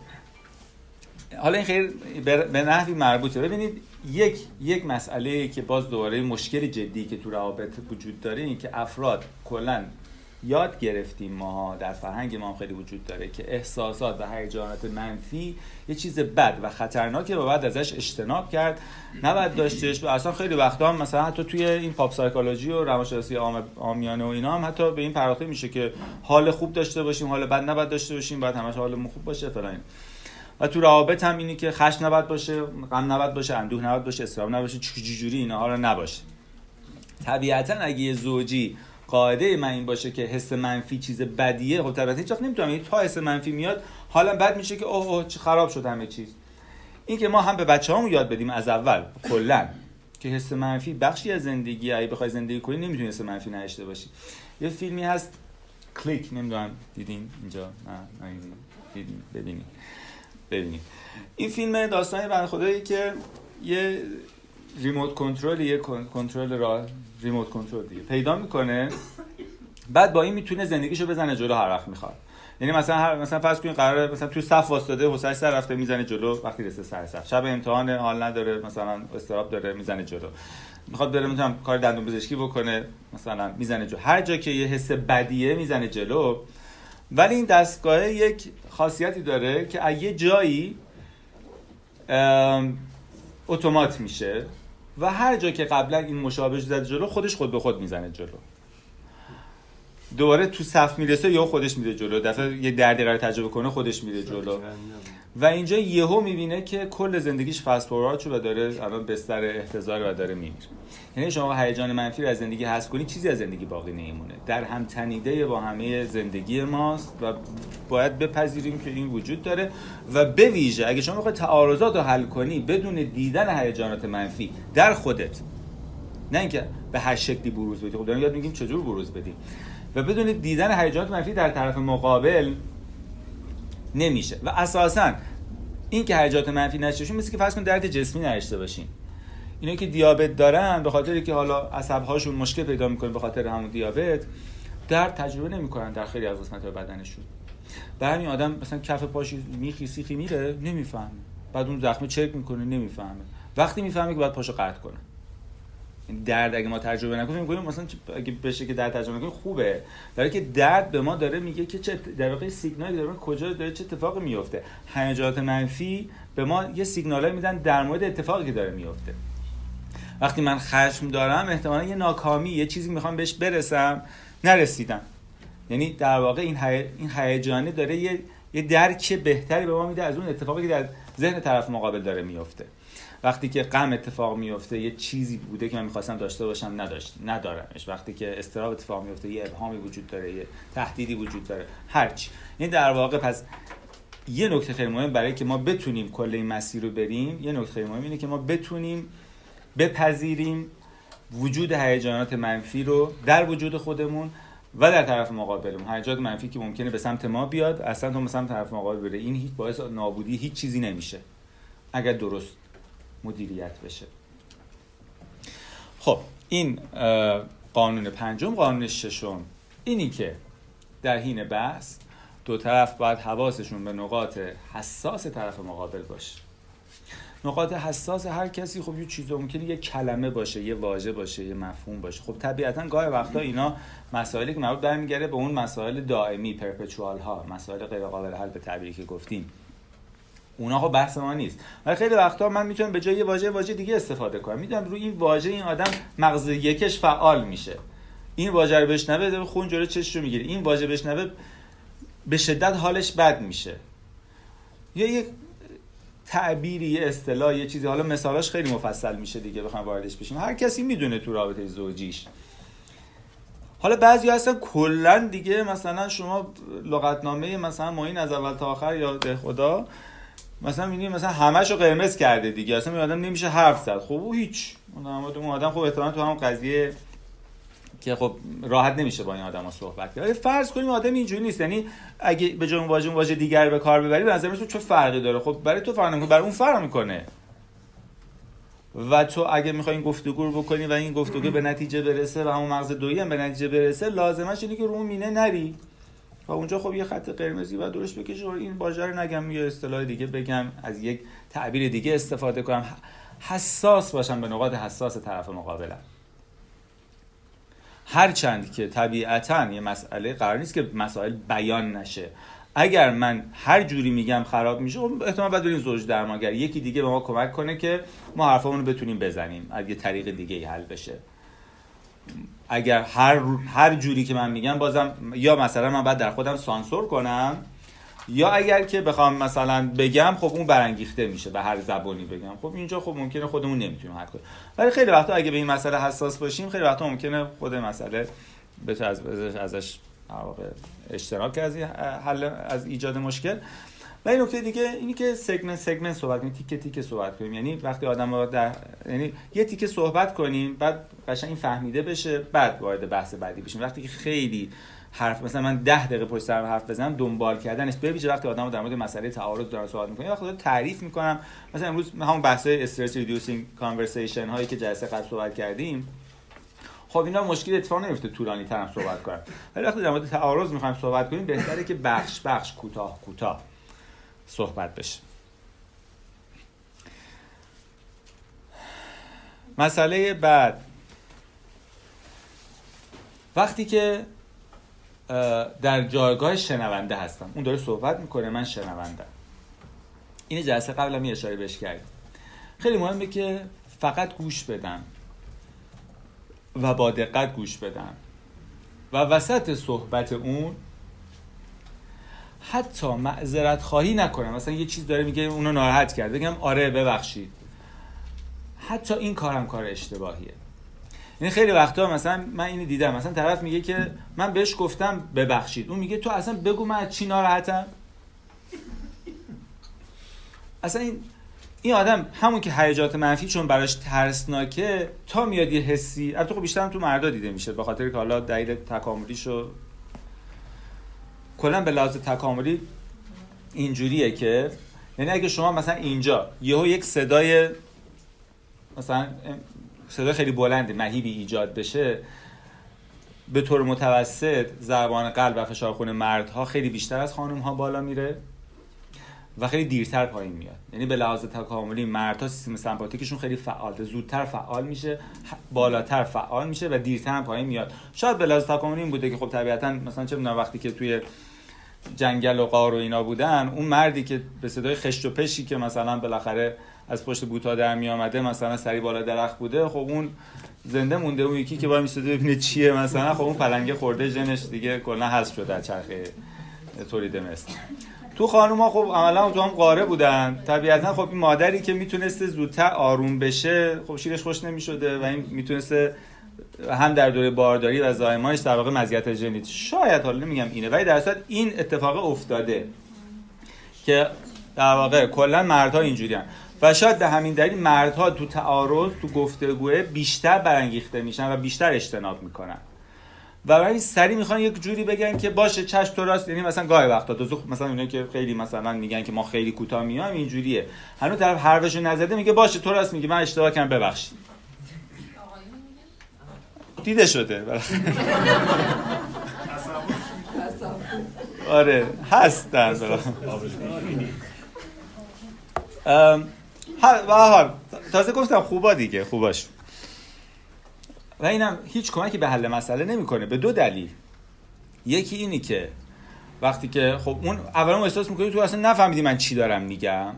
حالا این خیلی به به نحوی مربوطه. ببینید یک یک مسئله که باز دوباره مشکل جدی که تو روابط وجود داره این که افراد کلا یاد گرفتیم ماها در فرهنگ ما هم خیلی وجود داره که احساسات و هیجانات منفی یه چیز بد و خطرناکه و بعد ازش اجتناب کرد نباید داشتش. و اصلا خیلی وقتا هم مثلا حتی توی این پاپ سایکولوژی و روانشناسی عام- عامیانه و اینا هم حتی به این پرداخته میشه که حال خوب داشته باشیم حال بد نباید داشته باشیم باید همش حالمون خوب باشه فلان. و تو روابط هم اینی که خشم نباید باشه غم نباید باشه اندوه نباید باشه اضطراب نباید باشه چجوری اینها رو نباشه. طبیعتا اگه یه زوجی قاعده من این باشه که حس منفی چیز بدیه خب طبیعتا هیچ وقت نمی‌تونم تا حس منفی میاد حالا بد میشه که اوه چه خراب شد همه چیز. این که ما هم به بچه‌هامون یاد بدیم از اول کلا که حس منفی بخشی از زندگی اگه بخوای زندگی کنی نمی‌تونی حس منفی نداشته باشی. یه فیلمی هست کلیک نمی‌دونم دیدین اینجا؟ نه نه دیدین ببینید ببینید این فیلم داستانی بنده خدایی که یه ریموت کنترل یه کن- کنترل را ریموت کنترل دیگه. پیدا می‌کنه بعد با این می‌تونه زندگیشو بزنه جلو هر وقت می‌خواد. یعنی مثلا هر مثلا فرض کنید قراره مثلا تو صف واسطاده حسین سر رفته می‌زنه جلو وقتی رسه سر صف. شب امتحان حال نداره مثلا استراب داره می‌زنه جلو. می‌خواد بره مثلا کار دندون پزشکی بکنه مثلا می‌زنه جلو. هر جا که یه حس بدیه می‌زنه جلو. ولی این دستگاه یک خاصیتی داره که از یه جایی اتومات میشه. و هر جا که قبلا این مشابهش زده جلو خودش خود به خود می‌زنه جلو. دوباره تو صف می‌رسه یا خودش میره جلو. دفعه یه دردی قرار تجربه کنه خودش میره جلو. و اینجا یهو می‌بینه که کل زندگیش فست فوروارد شد و داره الان بستر احتضار و داره میمیره. یعنی شما هیجان منفی از زندگی حذف کنی چیزی از زندگی باقی نمیمونه. در هم تنیده با همه زندگی ماست و باید بپذیریم که این وجود داره و به ویژه اگه شما بخوای تعارضات رو حل کنی بدون دیدن هیجانات منفی در خودت نه اینکه به هر شکلی بروز بدی. خب داریم یاد میگیم چجور بروز بدیم. و بدون دیدن هیجانات منفی در طرف مقابل نمیشه. و اساسا این که هیجانات منفی نشته مثل که فرض کن درد جسمی نداشته باشین. اینا که دیابت دارن به خاطر که حالا عصبهاشون مشکل پیدا می‌کنه به خاطر همون دیابت درد تجربه نمی‌کنن در خیلی از قسمت بدنشون. برای همین آدم مثلا کف پاش میخی سیخی میره نمی‌فهمه. بعد اون زخم چک می‌کنه نمی‌فهمه. وقتی می‌فهمه که باید پاشو قطع کنه. درد اگه ما تجربه نکنیم میگیم مثلا اگه بشه که درد تجربه نکنیم خوبه. در که درد به ما داره میگه که چه در واقع سیگنالی داره کجا داره چه اتفاقی میفته هیجانات منفی به ما یه سیگنالایی میدن در مورد اتفاقی که داره میفته وقتی من خشم دارم احتمالا یه ناکامی یه چیزی می‌خوام بهش برسم نرسیدم. یعنی در واقع این هی... این هیجانه داره یه یه درک بهتری به ما میده از اون اتفاقی که در ذهن طرف مقابل داره میفته وقتی که غم اتفاق میفته یه چیزی بوده که من می‌خواستم داشته باشم نداشت ندارمش. وقتی که استراب اتفاق میفته یه ابهامی وجود داره یه تهدیدی وجود داره. هرچی این در واقع پس یه نکته خیلی مهم برای که ما بتونیم کل این مسیر رو بریم یه نکته خیلی مهم اینه که ما بتونیم بپذیریم وجود هیجانات منفی رو در وجود خودمون و در طرف مقابلمون. هیجانات منفی که ممکنه به سمت ما بیاد اصلا تو به سمت طرف مقابل بره. این هیچ باعث نابودی هیچ چیزی نمیشه. اگر درست مدیریت بشه. خب این قانون پنجم قانون ششم اینی که در حین بحث دو طرف باید حواسشون به نقاط حساس طرف مقابل باشه. نقاط حساس هر کسی خب یه چیز ممکنه یه کلمه باشه یه واژه باشه یه مفهوم باشه. خب طبیعتا گاهی وقتا اینا مسائلی که مربوط برمیگرده به اون مسائل دائمی پرپچوال ها مسائل غیر قابل حل به تعبیری که گفتیم. اونا خب بحث ما نیست. ولی خیلی وقتا من می‌تونم به جای یه واژه واژه دیگه استفاده کنم. می‌دونم روی این واژه این آدم مغز یکش فعال میشه. این واژه رو بشنوه خون جلو چشش رو می‌گیره. این واژه بشنوه به شدت حالش بد میشه. یا یه تعبیری یه اصطلاح یه چیزی. حالا مثالاش خیلی مفصل میشه دیگه بخوام واردش بشیم. هر کسی می‌دونه تو رابطه زوجیش. حالا بعضی هستن کلا دیگه مثلا شما لغتنامه مثلا معین از اول تا آخر یا خدا مثلا می‌بینی مثلا همشو قرمز کرده دیگه اصلا این آدم نمیشه حرف زد. خب او هیچ. اون آدم- آدم خب احتمالاً تو همون قضیه که خب راحت نمیشه با این آدم صحبت کرد. فرض کنیم آدم اینجوری نیست. یعنی اگه به جای واژه واژه دیگر به کار ببری به نظر میاد چه فرقی داره؟ خب برای تو فرق نمی‌کنه برای اون فرق می‌کنه. و تو اگه می‌خوای این گفتگو رو بکنی و این گفتگو به نتیجه برسه و همون مغز دویی هم به نتیجه برسه لازمش اینه که رو مینه نری. و اونجا خب یه خط قرمزی و دورش بکشی و این رو نگم یه اصطلاح دیگه بگم از یک تعبیر دیگه استفاده کنم. حساس باشم به نقاط حساس طرف مقابلم. هرچند که طبیعتا یه مسئله قرار نیست که مسائل بیان نشه. اگر من هر جوری میگم خراب میشه خب احتمال بعد بریم زوج درمانگر یکی دیگه به ما کمک کنه که ما حرفمون رو بتونیم بزنیم از یه طریق دیگه حل بشه. اگر هر هر جوری که من میگم بازم یا مثلا من باید در خودم سانسور کنم یا اگر که بخوام مثلا بگم خب اون برانگیخته میشه به هر زبانی بگم. خب اینجا خب ممکنه خودمون نمی‌تونیم حل کنیم. ولی خیلی وقتا اگه به این مسئله حساس باشیم خیلی وقتا ممکنه خود مسئله بشه از ازش, اشتراک از حل از ایجاد مشکل. و این نکته دیگه اینی که سگمنت سگمنت صحبت کنیم تیکه تیکه صحبت کنیم. یعنی وقتی آدم رو در یعنی یه تیکه صحبت کنیم بعد قشنگ این فهمیده بشه بعد وارد بحث بعدی بشیم. وقتی که خیلی حرف مثلا من ده دقیقه پشت سر حرف بزنم دنبال کردنش به ویژه وقتی آدمو در مورد مسئله تعارض دارن صحبت می‌کنه وقتی تعریف می‌کنم. مثلا امروز همون بحث stress reducing conversation هایی که جلسه قبل صحبت کردیم خب اینا مشکل اتفاق نمیفته طولانی ترم صحبت کنم. ولی وقتی در مورد تعارض می‌خوایم صحبت کنیم بهتره که بخش بخش کوتاه کوتاه. صحبت بشه. مسئله بعد. وقتی که در جایگاه شنونده هستم اون داره صحبت می‌کنه من شنونده این جلسه قبلا یه اشاره بهش کردیم. خیلی مهمه که فقط گوش بدم و با دقت گوش بدم. و وسط صحبت اون حتی معذرت خواهی نکنم. مثلا یه چیز داره میگه اونو ناراحت کرد بگم آره ببخشید. حتی این کارم کار اشتباهیه. یعنی خیلی وقتا مثلا من اینو دیدم. مثلا طرف میگه که من بهش گفتم ببخشید. اون میگه تو اصلا بگو من چی ناراحتم. اصلا این این آدم همون که هیجات منفی چون براش ترسناکه تا میاد یه حسی البته خب بیشتر تو مردا دیده میشه به خاطر که حالا دلیل تکاملیشو کلا به لحاظ تکاملی اینجوریه که یعنی اگه شما مثلا اینجا یهو یک صدای مثلا صدای خیلی بلند مهیبی ایجاد بشه به طور متوسط ضربان قلب و فشار خون مردها خیلی بیشتر از خانم ها بالا میره. و خیلی دیرتر پایین میاد. یعنی به لحاظ تکاملی مردها سیستم سمپاتیکشون خیلی فعال زودتر فعال میشه بالاتر فعال میشه و دیرتر هم پایین میاد. شاید به لحاظ تکاملی این بوده که خب طبیعتا مثلا چه وقتی که توی جنگل و غار و اینا بودن اون مردی که به صدای خشت و پشی که مثلا بالاخره از پشت بوتا در می آمده مثلا سری بالا درخت بوده خب اون زنده مونده اون یکی که با میسته ببینه چیه مثلا خب اون پلنگه خورده جنش دیگه کلا حذف شده از چرخه تولید مثل. تو خانوما خب عملا تو هم قاره بودن. طبیعتا خب این مادری که می‌تونسته زودتر آروم بشه خب شیرش خوش نمی‌شده و این می‌تونسته هم در دوره بارداری و زایمانش در واقع مزیت ژنتیک شاید حالا نمیگم اینه ولی در صورت این اتفاق افتاده که در واقع کلا مردها اینجوریان و شاید به همین دلیل مردها تو تعارض تو گفتگوه بیشتر برانگیخته میشن و بیشتر اجتناب می‌کنن. و برای سری می‌خوان یک جوری بگن که باشه چش تو راست یعنی مثلا گاهی وقتا تو مثلا اینا که خیلی مثلا میگن که ما خیلی کوتاه میایم اینجوریه هنوز طرف حرفشو نزده میگه باشه تو راست میگه من اشتباه کردم ببخشید دیده شده. آره. ام، ها- و حال تازه گفتم خوبا دیگه خوباش و اینم هیچ کمکی به حل مسئله نمی‌کنه به دو دلیل. یکی اینی که وقتی که خب اون اولا احساس می‌کنی تو اصلا نفهمیدی من چی دارم میگم.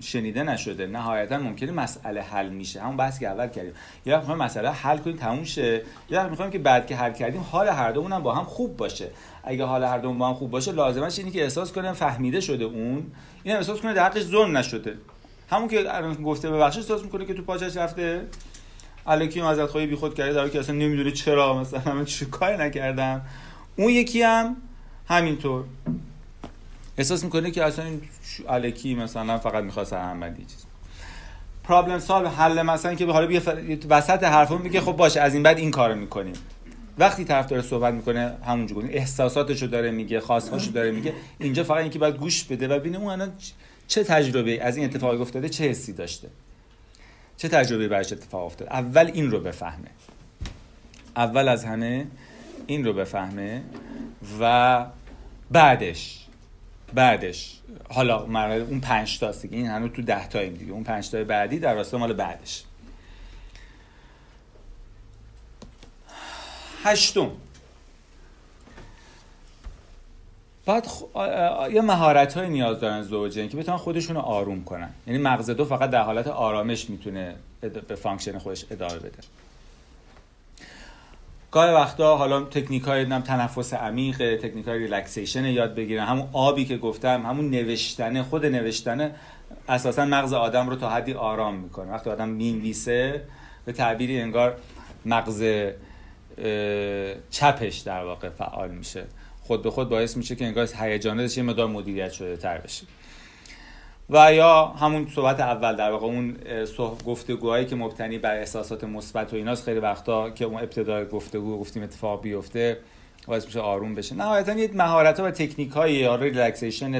شنیده نشده. نهایتا ممکنه مسئله حل میشه. همون بحثی که اول کردیم. یه وقت مسئله حل کنیم تموم شه. یه وقت می‌خوایم که بعد که حل کردیم حال هر دومون هم با هم خوب باشه. اگه حال هر دومون با هم خوب باشه لازمش اینه که احساس کنه فهمیده شده اون. این احساس کنه در حقش ظلم نشده. همون که گفته ببخشید احساس می‌کنه که تو پاچش رفته. الکی معذرت خواهی بیخود کرده در که اصلا نمی‌دونه چرا مثلا من چه کاری نکردم. اون یکی هم همینطور. احساس می‌کنه که اصلا الکی مثلا فقط می‌خواد سرهمبندی چیز پرابلم سالو حل مثلا که حالا بیا وسط حرفا میگه خب باشه از این بعد این کارو می‌کنیم. وقتی طرف داره صحبت می‌کنه همونجوری احساساتشو داره میگه خواستهاشو داره میگه. اینجا فقط اینکه باید گوش بده و ببینه اون الان چه تجربه از این اتفاقی افتاده چه حسی داشته. چه تجربه براش اتفاق افتاده؟ اول این رو بفهمه. اول از همه این رو بفهمه و بعدش بعدش. حالا مرحله اون پنج تاست دیگه این هنوز تو ده تاییم دیگه. اون پنج تای بعدی در راستا مال بعدش. هشتم. بعد خ... یه مهارت های نیاز دارن زوجین که بتونن خودشون رو آروم کنن. یعنی مغز دو فقط در حالت آرامش می‌تونه به function خودش ادامه بده. گاهی وقتا حالا تکنیک های تنفس عمیق تکنیک های relaxation یاد بگیرن. همون آبی که گفتم همون نوشتنه خود نوشتنه اساسا مغز آدم رو تا حدی آرام می‌کنه. وقتی آدم می‌نویسه به تعبیری انگار مغز چپش در واقع فعال میشه. خود به خود باعث میشه که انگار هیجاناتش یه مقدار مدیریت شده تر بشه. و یا همون صحبت اول در واقع اون گفتگوهایی که مبتنی بر احساسات مثبت و ایناست خیلی وقتا که اون ابتدای گفتگو گفتیم اتفاق بیفته باعث میشه آروم بشه. نهایتا یه مهارت ها و تکنیک های یا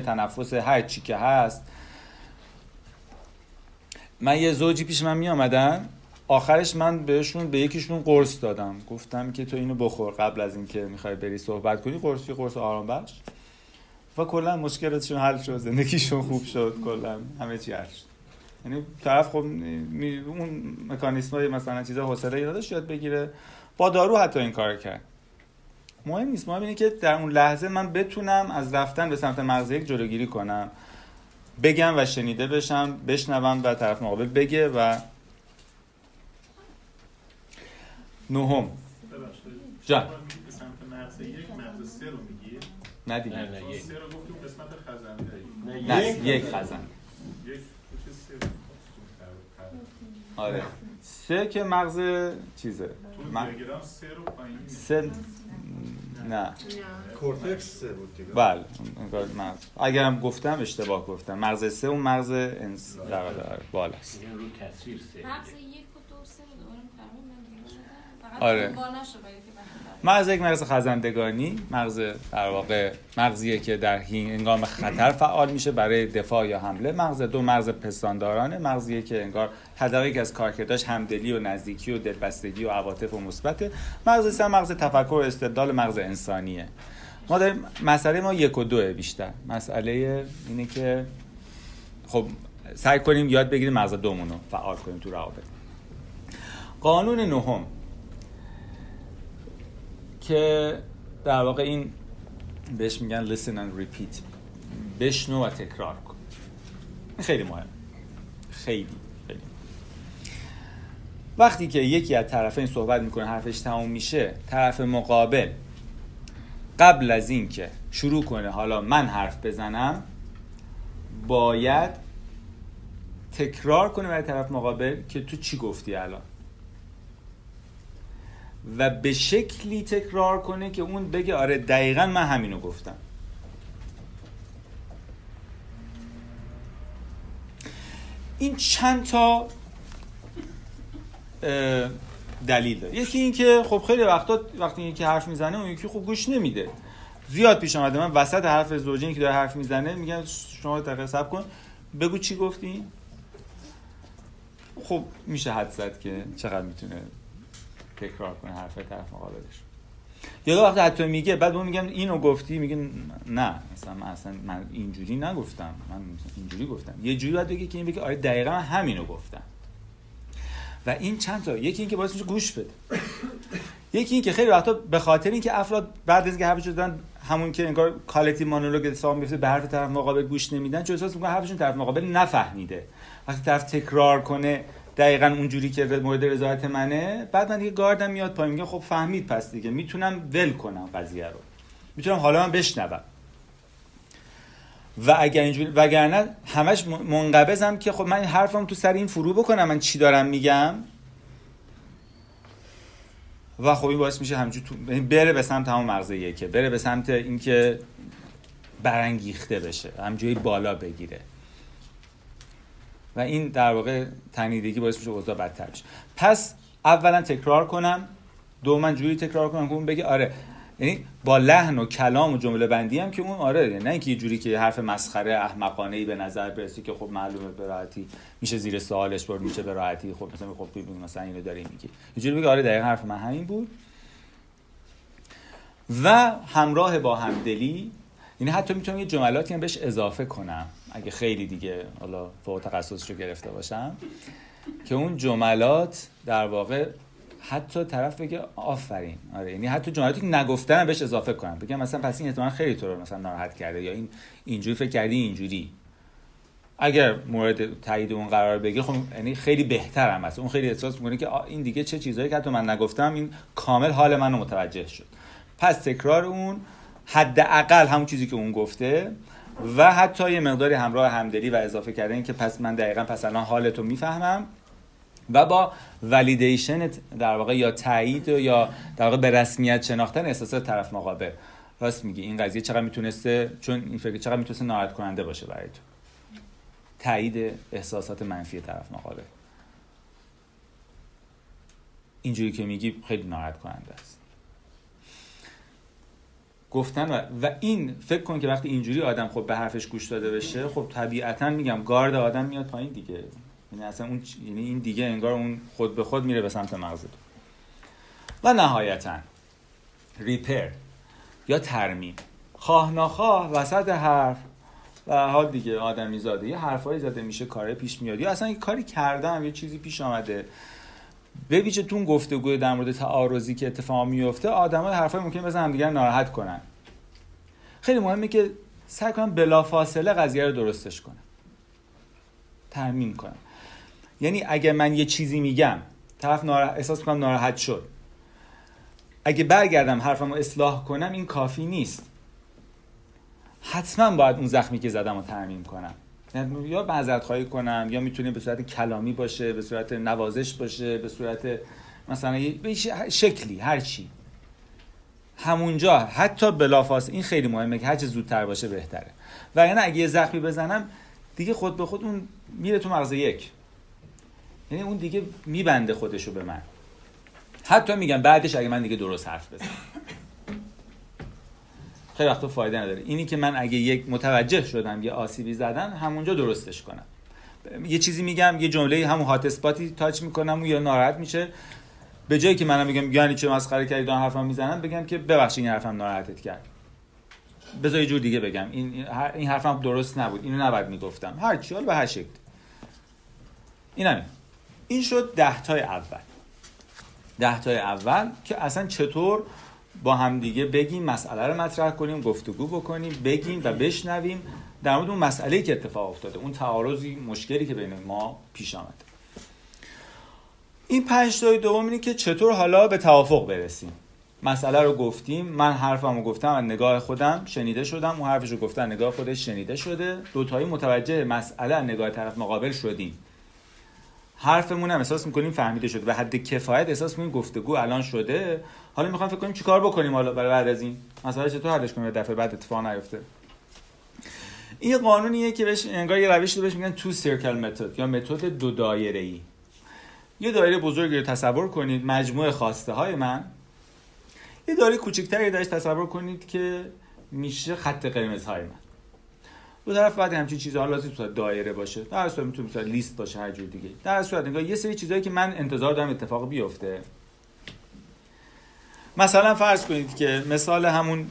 تنفس هر چی که هست. من یه زوجی پیش من می آمدن آخرش من بهشون به یکیشون قرص دادم. گفتم که تو اینو بخور. قبل از اینکه می‌خوای بری صحبت کنی قرص یه قرص آرام بخش و کلا مشکلاتشون حل شد. زندگیشون خوب شد. کلا همه چی حل شد. یعنی طرف خب می- اون مکانیسم های مثلا چیزا حوصله یادش یاد بگیره. با دارو حتی این کار کرد. مهم نیست. مهم اینه که در اون لحظه من بتونم از رفتن به سمت مغز یک جلوگیری کنم. بگم و شنیده بشم بشنوم و طرف مقابل بگه و نهم ببخشید جان. شما میگید به سمت مغز یک مغز سه رو میگی؟ ندیدم نه، نه، چون یک. سه رو گفتیم قسمت خزنده‌ای نه یک. خزن یک چه سه رو؟ آره. سه که مغز چیزه؟ تو من- دیاگرام سه رو پایین می‌بینی. سه نه. کورتکس سه بود دیگه. بله انگار مغز. اگرم گفتم اشتباه گفتم. مغز سه اون مغز انس در آره، بالاست. رو تصویر سه مغز یک و دو سه رو دوباره می‌فرمایید؟ من دیگه شدم. فقط آره. من مغز یک مغز خزندگانی مغز در واقع مغزیه که در هنگام خطر فعال میشه برای دفاع یا حمله. مغز دو مغز پستاندارانه. مغزیه که انگار تدارک از کارکرداش همدلی و نزدیکی و دلبستگی و عواطف و مثبته. مغز سه مغز تفکر و استدلال مغز انسانیه. ما داریم مسئله ما یک و دوه بیشتر. مسئله اینه که خب سعی کنیم یاد بگیریم مغز دومون رو فعال کنیم تو روابط. قانون نهم. که در واقع این بهش میگن listen and repeat. بشنو و تکرار کن. این خیلی مهم خیلی خیلی. وقتی که یکی از طرفین صحبت می‌کنه حرفش تموم میشه طرف مقابل قبل از اینکه شروع کنه حالا من حرف بزنم باید تکرار کنه برای طرف مقابل که تو چی گفتی الان؟ و به شکلی تکرار کنه که اون بگه آره دقیقا من همینو گفتم. این چند تا دلیل داره. یکی این که خب خیلی وقتا وقتی یکی حرف می‌زنه اون یکی خب گوش نمیده. زیاد پیش آمده من وسط حرف زوجین که داره حرف می‌زنه میگن شما دقیقه سب کن. بگو چی گفتی؟ خب میشه حد زد که چقدر می‌تونه تکرار کنه حرف طرف مقابلش. یا وقتی حتی میگه بعد اون میگم اینو گفتی؟ میگه نه. مثلا من اصلا من اینجوری نگفتم. من اینجوری گفتم. یه جوری باید بگه که این بگه آره دقیقا من همینو گفتم. و این چند تا یکی اینکه باعث میشه گوش بده. یکی این که خیلی وقتا به خاطر اینکه افراد بعد از اینکه حرفش دادن همون که انگار کالکتی مونولوگ اتفاق میفته به حرف طرف مقابل گوش نمیدن چون احساس می‌کنن حرفشون طرف مقابل نفهمیده. وقتی طرف تکرار کنه دقیقا اونجوری که مورد رضایت منه. بعد من دیگه گاردم میاد پایین میگه خب فهمید پس دیگه. می‌تونم ول کنم قضیه رو. می‌تونم حالا من بشنوم. و اگر اینجوری وگرنه همش منقبضم که خب من حرفم تو سر این فرو بکنم. من چی دارم میگم؟ و خب این باعث میشه همجور تو بره به سمت همون مغز یکه. بره به سمت اینکه برانگیخته بشه. همجوری بالا بگیره. و این در واقع تنیدگی باعث میشه اوضاع بدتر بشه. پس اولا تکرار کنم. دوما جوری تکرار کنم که اون بگه آره یعنی با لحن و کلام و جمله بندی هم که اون آره نه اینکه یه جوری که حرف مسخره احمقانه ای به نظر برسه که خب معلومه به راحتی میشه زیر سوالش برد میشه به راحتی خب مثلا خب ببین مثلا اینو داری میگی. یه جوری بگه آره دقیقا حرف من همین بود. و همراه با همدلی یعنی حتی می‌تونم یه جملاتی هم بهش اضافه کنم. اگه خیلی دیگه حالا فوق تخصصش گرفته باشم. که اون جملات در واقع حتی طرف بگه آفرین. آره یعنی حتی جملاتی که نگفتن بهش اضافه کنم. بگم مثلا پس این احتمال خیلی تو رو مثلا ناراحت کرده یا این اینجوری فکر کردی اینجوری. اگر مورد تایید اون قرار بگیره خب یعنی خیلی بهتر هم هست اون خیلی احساس می‌کنه که این دیگه چه چیزایی که حتی من نگفتم این کامل حال منو متوجه شد. پس تکرار اون حداقل همون چیزی که اون گفته و حتی یه مقداری همراه همدلی و اضافه کردن که پس من دقیقا پس الان حالتو می‌فهمم و با ولیدیشن در واقع یا تایید یا در واقع به رسمیت شناختن احساسات طرف مقابل. راست میگی؟ این قضیه چقدر می‌تونسته؟ چون این فکر چقدر می‌تونسته ناراحت کننده باشه برای تو. تایید احساسات منفی طرف مقابل. اینجوری که میگی خیلی ناراحت کننده است. گفتن و, و این فکر کن که وقتی اینجوری آدم خب به حرفش گوش داده بشه خب طبیعتا میگم گارد آدم میاد پایین دیگه. یعنی اصلا اون یعنی این دیگه انگار اون خود به خود میره به سمت مغز و نهایتا ریپر یا ترمیم. خواه ناخواه وسط حرف. و حال دیگه آدمی زاده. یه حرفایی زده میشه کاره پیش میاد. یا اصلا یه کاری کردم یه چیزی پیش آمده. به ویژه تو اون گفتگوی در مورد تعارضی که اتفاق میفته آدم‌ها حرفای ممکن بزنن همدیگر ناراحت کنن. خیلی مهمه که سعی کنم بلافاصله قضیه رو درستش کنم ترمیم کنم یعنی اگه من یه چیزی میگم طرف ناراحت احساس کنم ناراحت شد. اگه برگردم حرفمو اصلاح کنم این کافی نیست. حتما باید اون زخمی که زدم رو ترمیم کنم. یا معذرت خواهی کنم یا می‌تونه به صورت کلامی باشه به صورت نوازش باشه به صورت مثلا به شکلی هر چی. همونجا حتی بلافاصله این خیلی مهمه که هرچه زودتر باشه بهتره. و یعنی اگه یه زخمی بزنم دیگه خود به خود اون میره تو مغز یک. یعنی اون دیگه میبنده خودشو به من. حتی میگم بعدش اگه من دیگه درست حرف بزنم. خیلی وقتا فایده نداره. اینی که من اگه یک متوجه شدم یه آسیبی زدن همونجا درستش کنم. یه چیزی میگم یه جمله همون هات اسپاتی تاچ می‌کنم و یا ناراحت میشه. به جایی که منم میگم یعنی چه مسخره کردی دارم حرفم می‌زنم بگم که ببخشید این حرفم ناراحتت کرد. بذار یه جور دیگه بگم. این این حرفم درست نبود. اینو نباید می‌گفتم. هر چی به هر شکل این همین این شد ده تای اول. ده تای اول که اصلا چطور با همدیگه بگیم مسئله رو مطرح کنیم گفتگو بکنیم بگیم و بشنویم. در مورد اون مسئله که اتفاق افتاده اون تعارضی مشکلی که بین ما پیش آمده. این پنج تای دوم اینه که چطور حالا به توافق برسیم؟ مسئله رو گفتیم من حرفمو گفتم از نگاه خودم شنیده شدم. اون حرفش رو گفتم از نگاه خودش شنیده شده. دوتایی متوجه مسئله نگاه طرف مقابل شدیم. حرفمون هم احساس می‌کنیم فهمیده شده به حد کفایت احساس می‌کنیم گفتگو الان شده. حالا می‌خوام فکر کنیم چیکار بکنیم حالا برای بعد از این؟ مسئله چطور حلش کنیم؟ دفعه بعد اتفاق نیفته. این قانونیه که بهش انگار یه روشی بهش میگن تو سیرکل متد یا متد دو دایره ای یه دایره بزرگی رو تصور کنید مجموعه خواسته های من. یه دایره کوچکتری درش تصور کنید که میشه خط قرمز های من. دو طرف بعد همچین چیزها لازم تو دایره باشه. در صورت می‌تونه مثلا لیست باشه هر جور دیگه. در صورت نگاه یه سری چیزایی که من انتظار دارم اتفاق بیفته. مثلا فرض کنید که مثال همون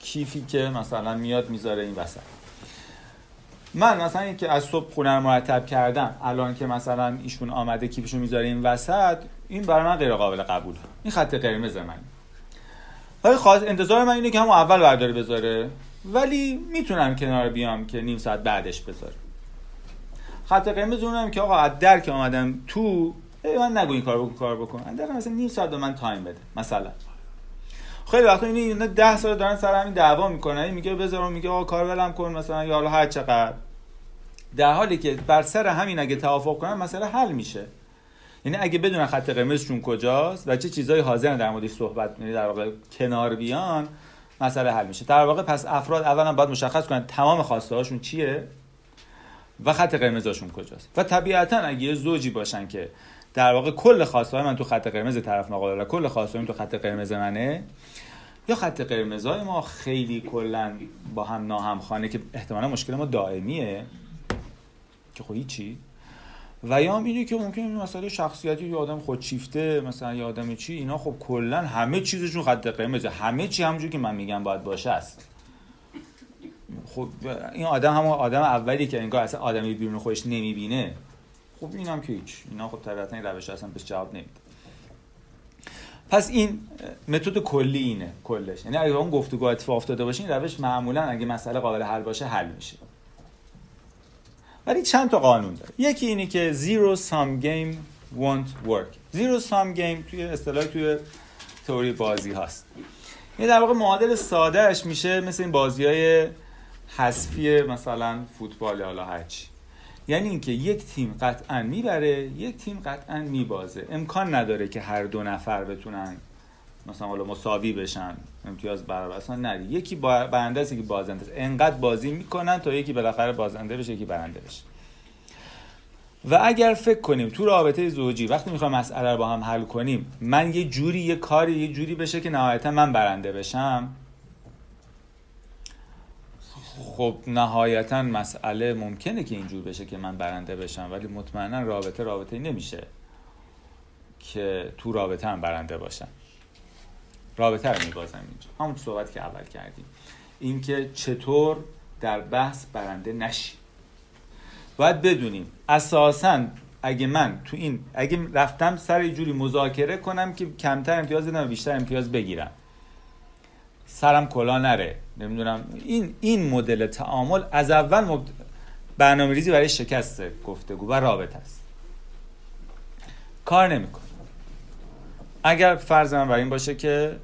کیفی که مثلا میاد می‌ذاره این وسط. من مثلا این که از صبح خونه مرتب کردم الان که مثلا ایشون آمده کیفشو می‌ذاره این وسط این برای من غیر قابل قبوله. این خط قرمز من ولی خواست انتظار من اینه که همون اول برداره بذاره. ولی می‌تونم کنار بیام که نیم ساعت بعدش بذاره. خط قرمز اونم که آقا از در که آمدم تو ای من نگو این کار بکن کار بکن. از در مثلا نیم ساعت به من تایم بده مثلا. خیلی وقتا این اینا 10 سال دارن سر همین دعوا می‌کنن. میگه بذار میگه آقا کار ولم کن مثلا یا حالا هر چقدر. در حالی که بر سر همین اگه توافق کنن مسئله حل میشه. یعنی اگه بدونن خط قرمزشون کجاست و چه چیزایی حاضرن در موردش صحبت یعنی در واقع کنار بیان مسئله حل میشه. در واقع پس افراد اولا باید مشخص کنن تمام خواسته هاشون چیه و خط قرمزشون کجاست. و طبیعتا اگه یه زوجی باشن که در واقع کل خواسته من تو خط قرمز طرف مقابل کل خواسته تو خط قرمز منه یا خط قرمزای ما خیلی کلا با هم ناهمخوانه که احتمالا مشکل ما دائمیه که خب چی و یا هم اینه که ممکنه مسئله شخصیتی یه آدم خودشیفته مثلا یه آدم چی اینا خب کلا همه چیزشون خط قرمزه. همه چی همونجور که من میگم باید باشه است. خب این آدم همون آدم اولی که انگار اصلا آدمی بیرون خودش نمی‌بینه. خب اینم که هیچ. اینا خب طبیعتا این روش اصلا بهش جواب نمیده. پس این متد کلی اینه کلش. یعنی اگه اون گفتگو اتفاق افتاده باشه این روش معمولا اگه مسئله قابل حل باشه حل میشه. ولی چند تا قانون داره. یکی اینی که zero sum game won't work. zero sum game توی اصطلاح توی تئوری بازی هست. این در واقع معادل سادهش میشه مثل این بازی های حذفی مثلا فوتبال یا حالا هرچی. یعنی اینکه یک تیم قطعا می‌بره یک تیم قطعا میبازه. امکان نداره که هر دو نفر بتونن مثلا حالا مساوی بشن. امتیاز برابر. اصلا نه. یکی برنده است یکی بازنده است. انقدر بازی می‌کنن تا یکی بالاخره بازنده بشه یکی برنده بشه. و اگر فکر کنیم تو رابطه زوجی وقتی می‌خوایم مسئله رو با هم حل کنیم من یه جوری یه کاری یه جوری بشه که نهایتا من برنده بشم؟ خب نهایتا مسئله ممکنه که اینجور بشه که من برنده بشم ولی مطمئنا رابطه رابطه نمیشه که تو رابطه هم برنده باشم. رابطه رو میبازم اینجا. همون صحبت که اول کردیم. اینکه چطور در بحث برنده نشی. باید بدونیم اساسا اگه من تو این اگه رفتم سر یه جوری مذاکره کنم که کمتر امتیاز بدم و بیشتر امتیاز بگیرم. سرم کلا نره. نمی‌دونم. این این مدل تعامل از اول مبت... برنامه ریزی برای شکست گفتگو و رابطه است. کار نمی‌کنه. اگر فرض من بر این باشه که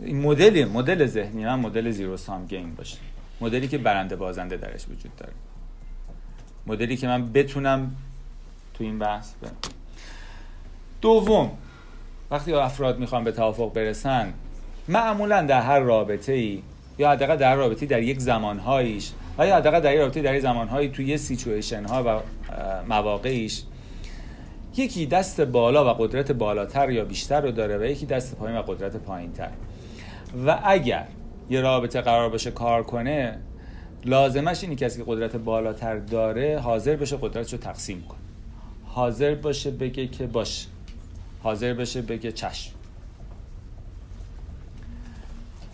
این مدل مدل ذهنی من مدل زیرو سام گیم باشه. مدلی که برنده بازنده درش وجود داره. مدلی که من بتونم تو این بحث برم دوم وقتی افراد می‌خوان به توافق برسن معمولا در هر رابطه ای یا حداقل در رابطه در یک زمانهاییش و یا حداقل در یک رابطه در یک زمانهایی تو یه سیچویشن ها و مواقعیش یکی دست بالا و قدرت بالاتر یا بیشتر رو داره و یکی دست پایین و قدرت پایینتر. و اگر یه رابطه قرار باشه کار کنه لازمش اینه کسی که قدرت بالاتر داره حاضر بشه قدرتش رو تقسیم کنه. حاضر باشه بگه که باش حاضر بشه بگه چشم.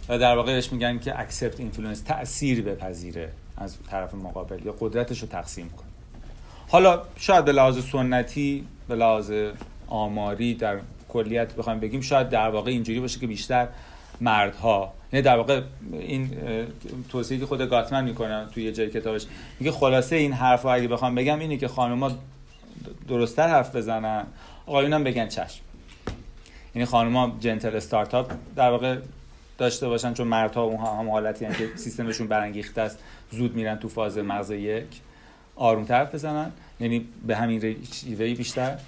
و در واقع بهش میگن که accept influence تأثیر بپذیره از طرف مقابل یا قدرتش رو تقسیم کنه. حالا شاید به لحاظ سنتی لحاظ آماری در کلیت بخوایم بگیم شاید در واقع اینجوری باشه که بیشتر مردها یعنی در واقع این توصیه که خود گاتمن می‌کنه توی یه جای کتابش میگه خلاصه این حرف اگه بخوام بگم اینه که خانم‌ها درستتر حرف بزنن. آقایون هم بگن چشم. یعنی خانم‌ها جنتل استارتاپ در واقع داشته باشن چون مردها اون هم حالتی هستن که سیستمشون برانگیخته است. زود میرن تو فاز مغز یک آروم حرف بزنن. یعنی به همین شیوهی بیشتر.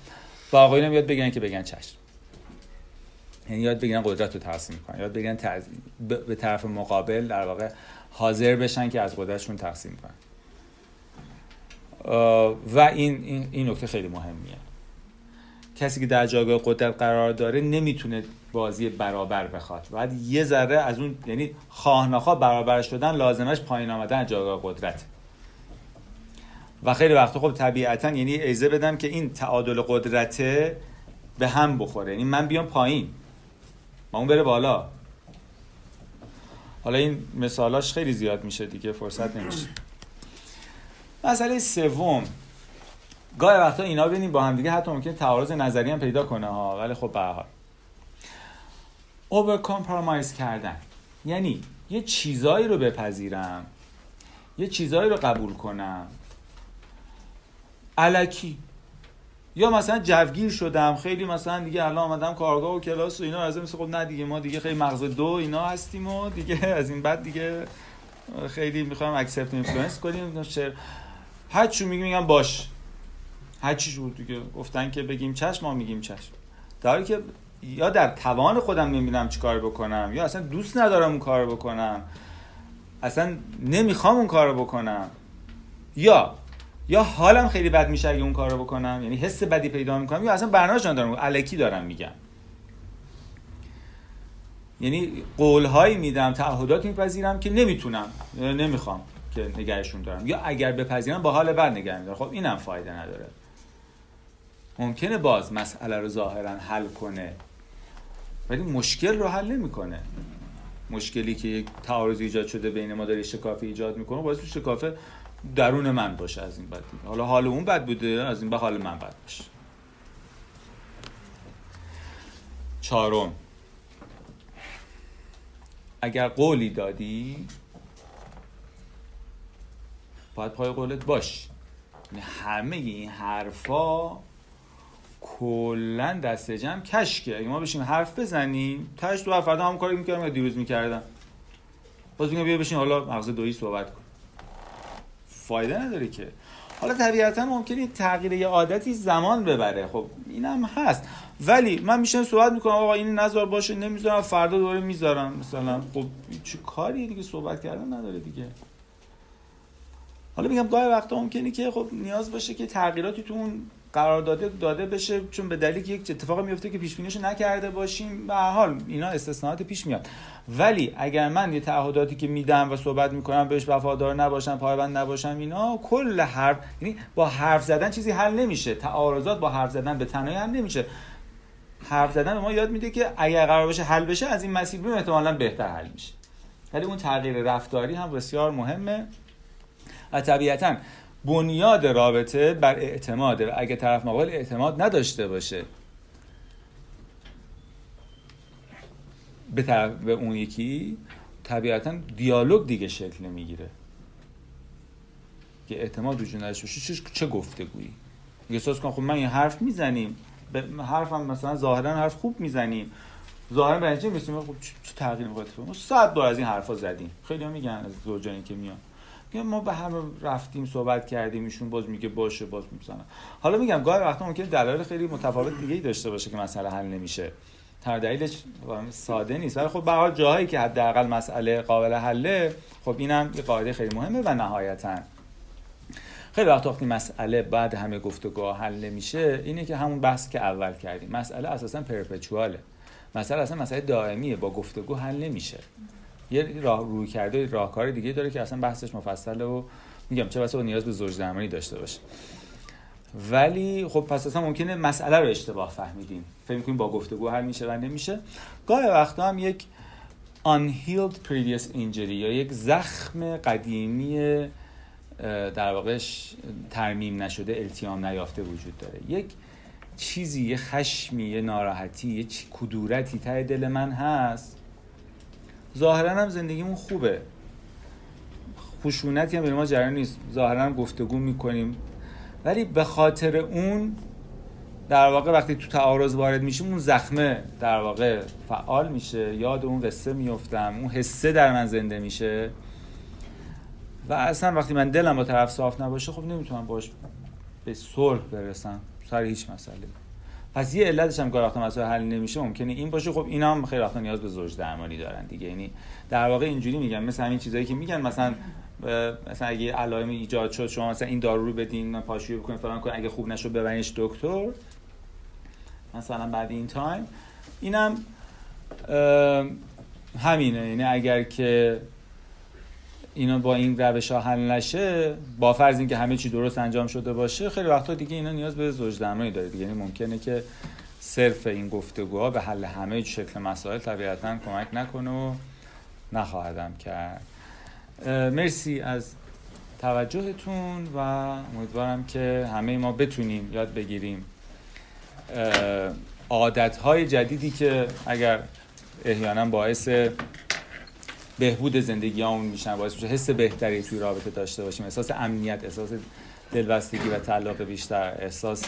و آقایون هم یاد بگیرن که بگن چشم. یعنی یاد بگیرن قدرت رو تقسیم کنن یاد بگیرن تعز- ب- به طرف مقابل در واقع حاضر بشن که از قدرتشون تقسیم کنن. و این این این نکته خیلی مهمیه. کسی که در جایگاه قدرت قرار داره نمی‌تونه بازی برابر بخواد. باید یه ذره از اون یعنی خواه نخواه برابر شدن لازمش پایین آمدن جایگاه قدرت و خیلی وقتا خب طبیعتا یعنی ایزه بدم که این تعادل قدرته به هم بخوره. یعنی من بیام پایین. و اون بره بالا. حالا این مثالاش خیلی زیاد میشه دیگه فرصت نمیشه. مسئله سوم. گاهی وقتا اینا ببینیم با هم دیگه حتی ممکنه تعارض نظری هم پیدا کنه ها ولی خب به حال. اوور کردن. یعنی یه چیزایی رو بپذیرم. یه چیزایی رو قبول کنم. الکی. یا مثلا جوگیر شدم خیلی مثلا دیگه الان آمدم کارگاه و کلاس و اینا از مثل خب نه دیگه ما دیگه خیلی مغز دو اینا هستیم و دیگه از این بعد دیگه خیلی می‌خوایم accept influence کنیم. چه هر چی میگیم میگم باش. هر چی شد دیگه گفتن که بگیم چشم ما میگیم چشم. در که یا در توان خودم نمی‌دونم چی کار بکنم یا اصلا دوست ندارم اون کار بکنم. اصلا نمی‌خوام اون کار بکنم. یا یا حالم خیلی بد میشه اگه اون کار رو بکنم؟ یعنی حس بدی پیدا می‌کنم؟ یا اصلا برنامه‌اش ندارم؟ الکی دارم میگم. یعنی قولهایی میدم تعهدات میپذیرم که نمی‌تونم نمی‌خوام که نگهشون دارم. یا اگر بپذیرم با حال بد نگه میدارم. خب اینم فایده نداره. ممکنه باز مسئله رو ظاهرا حل کنه ولی مشکل رو حل نمی‌کنه. مشکلی که یک تعارض ایجاد شده بین ما داره شکافی ایجاد می‌کنه باعث شکافه درون من باشه از این بد حالا حال اون بد بوده از این به حال من بد باشه. چهارم. اگر قولی دادی باید پای قولت باش. یعنی همه این حرفا کلا دست جمع کشکه. اگه ما بشیم حرف بزنیم تاش دو فردا همون کاری می‌کردم که دیروز می‌کردم. باز میگم بیا بشین حالا مغز دویی صحبت کن. فایده نداره که. حالا طبیعتا ممکنه تغییر یه عادتی زمان ببره. خب اینم هست. ولی من میشم صحبت می‌کنم آقا این نظر باشه نمی‌ذارم فردا دوباره می‌ذارم. مثلا خب چه کاری دیگه؟ صحبت کردن نداره دیگه. حالا میگم گاهی وقتا ممکنه که خب نیاز باشه که تغییراتی تو اون قرار داده داده بشه چون به دلیل یک اتفاقی میفته که پیش بینیشو نکرده باشیم به حال اینا استثناءات پیش میاد. ولی اگر من یه تعهداتی که میدم و صحبت می‌کنم بهش وفادار نباشم پایبند نباشم اینا کل حرف یعنی با حرف زدن چیزی حل نمیشه. تعارضات با حرف زدن به تنهایی حل نمیشه. حرف زدن به ما یاد میده که اگر قرار باشه حل بشه از این مسیر بریم احتمالاً بهتر حل میشه. ولی اون تغییر رفتاری هم بسیار مهمه. و طبیعتا بنیاد رابطه بر اعتماده و اگه طرف مقابل اعتماد نداشته باشه. به, به اون یکی طبیعتا دیالوگ دیگه شکل نمی‌گیره. که اعتماد وجود نداشته باشه. چه, گفتگویی؟ احساس کن خب من این حرف می‌زنیم. به حرفم مثلا ظاهرا حرف خوب می‌زنیم. ظاهرا به نتیجه می‌رسیم؟ خب چه تغییر می‌خواد ما صد بار از این حرفا زدیم. خیلی هم میگن از زوجانی که میان. میگن ما به همه رفتیم صحبت کردیم ایشون باز میگه باشه باز می‌زنن حالا میگم گاهی وقتا ممکنه دلایل خیلی متفاوت دیگه ای داشته باشه که مسئله حل نمیشه. تر دلیلش ساده نیست. ولی خب به حال جاهایی که حداقل مسئله قابل حله خب اینم یه قاعده خیلی مهمه و نهایتا. خیلی وقت وقتی مسئله بعد همه گفتگوها حل نمیشه اینه که همون بحث که اول کردیم. مسئله اساسا پرپچواله مسئله اصلا مسئله دائمیه با گفتگو حل نمیشه. یه راه روی کرده راهکار دیگه داره که اصلا بحثش مفصله و میگم چه بسا نیاز به زوج درمانی داشته باشه. ولی خب پس اصلا ممکنه مسئله رو اشتباه فهمیدیم. فکر می‌کنیم با گفتگو حل میشه و نمیشه. گاهی وقتا هم یک unhealed previous injury یا یک زخم قدیمی در واقع ترمیم نشده التیام نیافته وجود داره. یک چیزی یه خشمی یه ناراحتی یه کدورتی ته دل من هست ظاهرا هم زندگیمون خوبه. خشونتی هم به ما جریان نیست. ظاهرا گفتگو می‌کنیم. ولی به خاطر اون در واقع وقتی تو تعارض وارد میشیم اون زخمه در واقع فعال میشه. یاد اون قصه میفتم اون حسه در من زنده میشه. و اصلا وقتی من دلم با طرف صاف نباشه خب نمی‌تونم باش به صلح برسم. سر هیچ مسئله. پس یه علتش هم گاهی مسئله حل نمیشه ممکنه این باشه. خب اینا هم خیلی وقتا نیاز به زوج درمانی دارن دیگه. یعنی در واقع اینجوری میگن مثل همین چیزایی که میگن مثلا مثلا اگه علائم ایجاد شد شما مثلا این دارو رو بدین پاشویی بکنید فلان کنید اگه خوب نشد ببرینش دکتر. مثلا بعد این تایم اینم همینه. یعنی اگر که اینا با این روش ها حل نشه با فرض اینکه همه چی درست انجام شده باشه خیلی وقتا دیگه اینا نیاز به زوج درمانی داره دیگه. یعنی ممکنه که صرف این گفتگوها به حل همه شکل مسائل طبیعتا کمک نکنه و نخواهدم کرد. مرسی از توجهتون و امیدوارم که همه ما بتونیم یاد بگیریم عادت های جدیدی که اگر احیانا باعث بهبود زندگی همون میشن باعث میشه حس بهتری توی رابطه داشته باشیم. احساس امنیت احساس دلبستگی و تعلق بیشتر احساس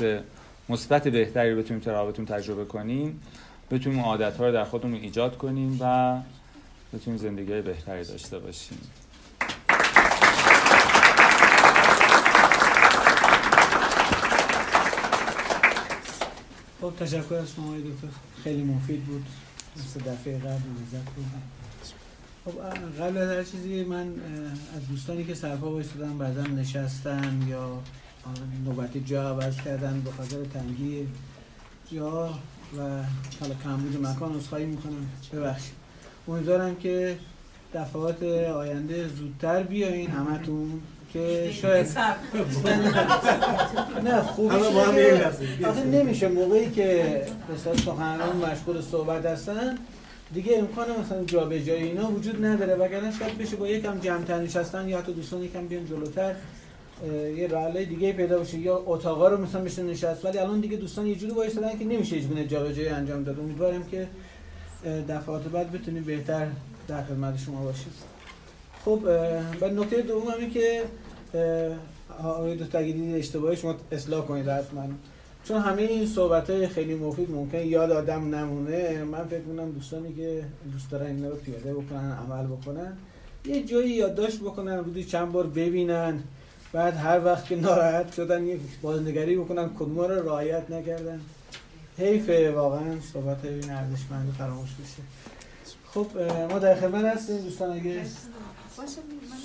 مثبت بهتری رو بتونیم تو رابطتون تجربه کنیم. بتونیم عادت ها رو در خودمون ایجاد کنیم و بتونیم زندگی بهتری داشته باشیم. خب تشکر از شما دکتر. خیلی مفید بود. مثل دفعه قبل لذت بودم خب قبل از هر چیزی من از دوستانی که سرپا بایستدن بعضا نشستن یا نوبتی جا عوض کردن به خاطر تنگی جا و حالا کمبود مکان خواهی می‌کنم. ببخشید. امیدوارم که دفعات آینده زودتر بیاین همتون که شاید نه خوب آخه نمیشه. موقعی که مثلا سخنران مشغول صحبت هستن دیگه امکان مثلا جابجایی اینا وجود نداره. وگرنه شاید بشه با یکم جمع‌تر نشستن یا حتی دوستان یکم بیان جلوتر یه راه دیگه پیدا بشه یا اتاقا رو مثلا بشه نشست. ولی الان دیگه دوستان یه جوری وایسادن که نمیشه هیچ گونه جابجایی انجام داد. امیدوارم که دفعات بعد بتونیم بهتر در خدمت شما باشیم. خب و نکته دوم همین که آقای دکتر اگه اشتباهی شما اصلاح کنید حتما. چون همه این صحبت های خیلی مفید ممکن یاد آدم نمونه من فکر می‌کنم دوستانی که دوست دارن اینا رو پیاده بکنن عمل بکنن یه جایی یادداشت بکنن روزی چند بار ببینن بعد هر وقت که ناراحت شدن یه بازنگری بکنن کدوم رو رعایت نکردن. حیفه واقعا صحبت این ارزشمند فراموش بشه. خب ما در خدمت هستیم. دوستان اگه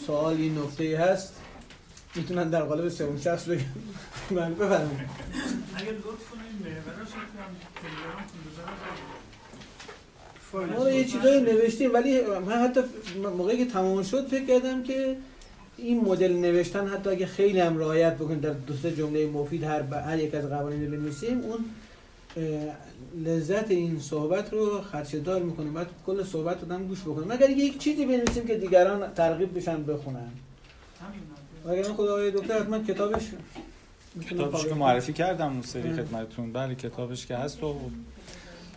سوالی نکته هست می‌تونن در قالب سوم شخص بگن. بله بفرمایید. اگر لطف کنید بذارم ما یه چیزایی نوشتیم ولی من حتی موقعی که تمام شد فکر کردم که این مدل نوشتن حتی اگه خیلی هم رعایت بکنیم در دو سه جمله مفید هر, ب... هر یک از قوانین رو بنویسیم اون لذت این صحبت رو خدشه‌دار می‌کنه. بعد کل صحبت رو گوش بکنه مگر یک چیزی بنویسیم که دیگران ترغیب بشن بخونن؟ همین. وگرنه خدا آقای دکتر حتما کتابش می‌تونه کتابش که معرفی کردم اون سری خدمتتون. بله کتابش که هست و